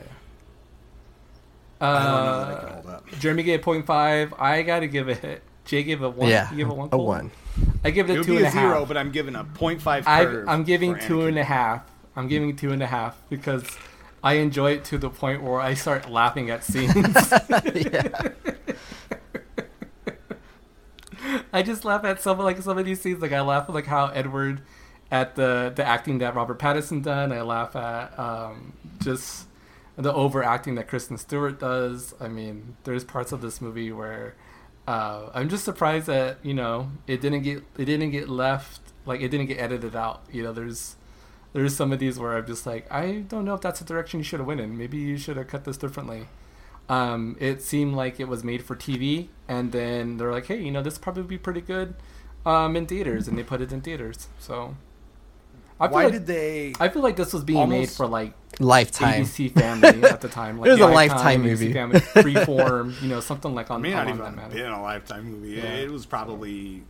I don't know that I can Uh, hold up. Jeremy gave it 0.5. I gotta give it. Jay gave it one. Yeah, you give it one. a Cole? one. I give it It a would two be and a a half. zero, but I'm giving a 0.5 I, curve. I'm giving for two and a half. I'm giving two and a half because I enjoy it to the point where I start laughing at scenes. yeah. I just laugh at some like some of these scenes. Like I laugh at like how Edward at the the acting that Robert Pattinson done. I laugh at um, just the overacting that Kristen Stewart does. I mean, there's parts of this movie where uh, I'm just surprised that you know it didn't get it didn't get left like it didn't get edited out. You know, there's there's some of these where I'm just like I don't know if that's the direction you should have went in. Maybe you should have cut this differently. Um, it seemed like it was made for TV, and then they're like, hey, you know, this would probably be pretty good um, in theaters, and they put it in theaters. So I feel Why like did they? I feel like this was being made for like Lifetime. ABC Family at the time. Like It was a Lifetime, Lifetime ABC movie. Family, Freeform, you know, something like on, It may not even that been a lifetime movie. Yeah. It was probably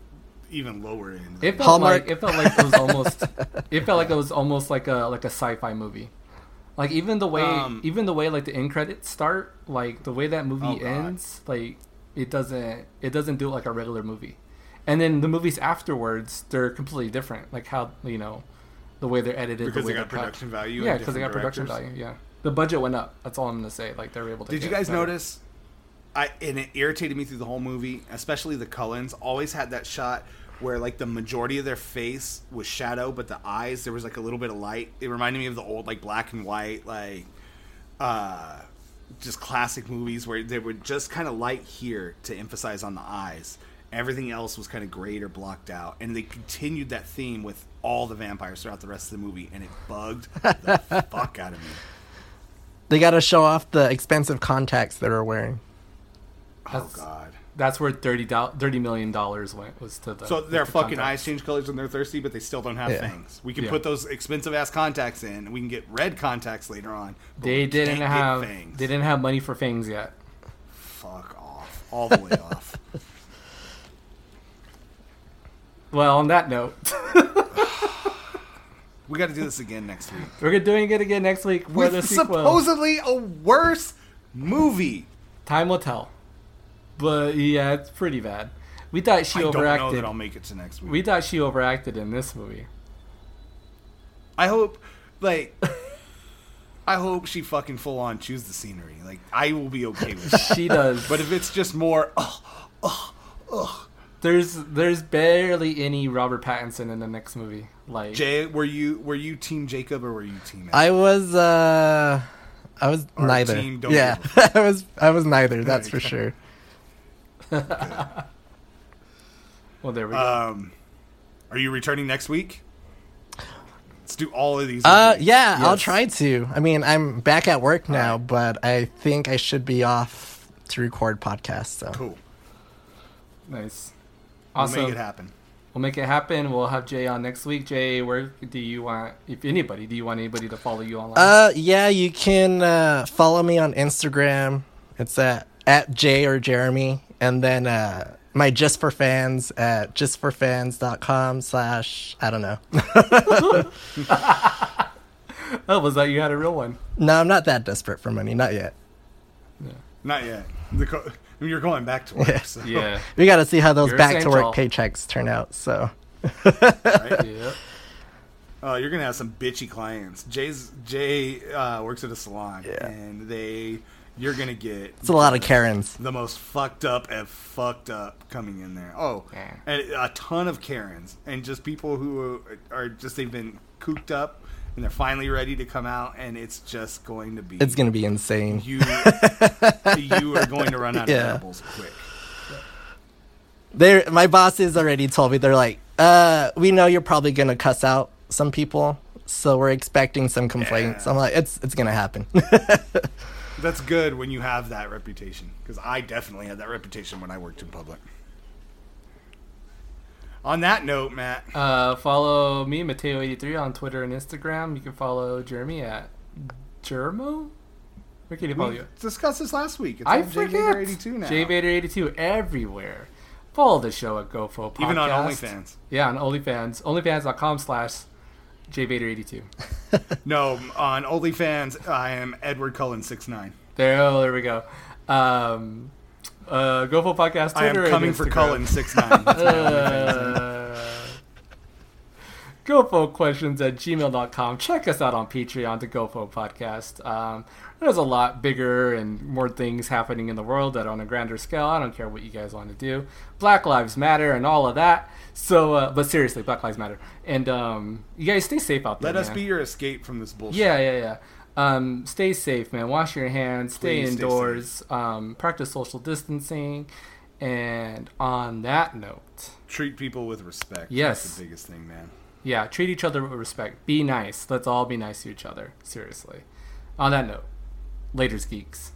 even lower end. It felt Hallmark. like it felt like it was almost it felt like it was almost like a like a sci-fi movie. Like even the way Um, even the way like the end credits start, like the way that movie Oh, ends, like it doesn't it doesn't do it like a regular movie. And then the movies afterwards, they're completely different. Like how you know the way they're edited, because the way they got they're cut. production value. Yeah, because they got different production directors. value. Yeah, the budget went up. That's all I'm gonna say. Like they were able to. Did you guys better. notice? I and it irritated me through the whole movie, especially the Cullens. Always had that shot where like the majority of their face was shadow, but the eyes there was like a little bit of light. It reminded me of the old like black and white like uh just classic movies where they were just kind of light here to emphasize on the eyes. Everything else was kind of grayed or blocked out, and they continued that theme with all the vampires throughout the rest of the movie, and it bugged the fuck out of me. They got to show off the expensive contacts they were wearing. Oh god. That's where 30, do- 30 million dollars went was to the. So their the fucking contacts. eyes change colors when they're thirsty, but they still don't have Yeah. fangs. We can Yeah. put those expensive ass contacts in, and we can get red contacts later on. but They we didn't can't get have fangs. they didn't have money for fangs yet. Fuck off, all the way off. Well, on that note, We got to do this again next week. we're doing it again next week for the With sequel. supposedly a worse movie. Time will tell. But yeah, it's pretty bad. We thought she I don't know overacted. that I'll make it to next week. We thought she overacted in this movie. I hope, like, I hope she fucking full on choose the scenery. Like, I will be okay with that. She does. but if it's just more, oh, there's there's barely any Robert Pattinson in the next movie. Like Jay, were you were you Team Jacob or were you Team? Ed? I was uh I was Or neither. team don't yeah, I was I was neither. That's for sure. well, there we go. Um, are you returning next week? Let's do all of these. Uh, movies. yeah, I'll try to. I mean, I'm back at work now, but I think I should be off to record podcasts. So cool. nice. Awesome. We'll Awesome. make it happen. We'll make it happen. We'll have Jay on next week. Jay, where do you want, if anybody, do you want anybody to follow you online? Uh, yeah, you can uh, follow me on Instagram. It's at at Jay or Jeremy, and then uh, my just for fans at justforfans.com slash I don't know. oh, was that you had a real one? no, I'm not that desperate for money, not yet. Not yet. The co- you're going back to work. Yeah. So, Yeah. We got to see how those You're back to work essential. paychecks turn out. So right? yep. Oh, you're gonna have some bitchy clients. Jay's Jay uh, works at a salon, Yeah. and they you're gonna get it's a lot of Karens. the most fucked up and fucked up coming in there. Oh, Yeah. and a ton of Karens and just people who are just they've been cooped up and they're finally ready to come out, and it's just going to be It's gonna be insane. you you are going to run out of Yeah. edibles quick. They're, my bosses already told me they're like, uh, we know you're probably gonna cuss out some people, so we're expecting some complaints. Yeah. I'm like, it's it's gonna happen. That's good when you have that reputation because I definitely had that reputation when I worked in public. On that note, Matt, Uh, follow me, Mateo83, on Twitter and Instagram. You can follow Jeremy at Germo? Where can you follow we you? discussed this last week. It's I forget. JVader82 now. JVader82 everywhere. Follow the show at GoFo Podcast. Even on OnlyFans. Yeah, on OnlyFans. OnlyFans.com slash JVader82. No, on OnlyFans, I am Edward Cullen six nine. There, oh, there we go. Um, uh, GoFo Podcast I am coming for Cullen six nine. That's my OnlyFans. name. Uh, GoFo questions at gmail.com. Check us out on Patreon to GoFo Podcast. Um, there's a lot bigger and more things happening in the world that on a grander scale. I don't care what you guys want to do. Black Lives Matter and all of that. So, uh, but seriously, Black Lives Matter. And um, you guys stay safe out there. Let us man. be your escape from this bullshit. Yeah, yeah, yeah. Um, stay safe, man. Wash your hands. Stay Please stay indoors. um, practice social distancing. And on that note, Treat people with respect. Yes. That's the biggest thing, man. yeah, treat each other with respect. Be nice. Let's all be nice to each other. Seriously. On that note, later's geeks.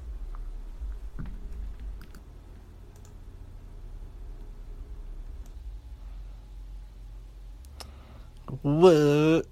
What?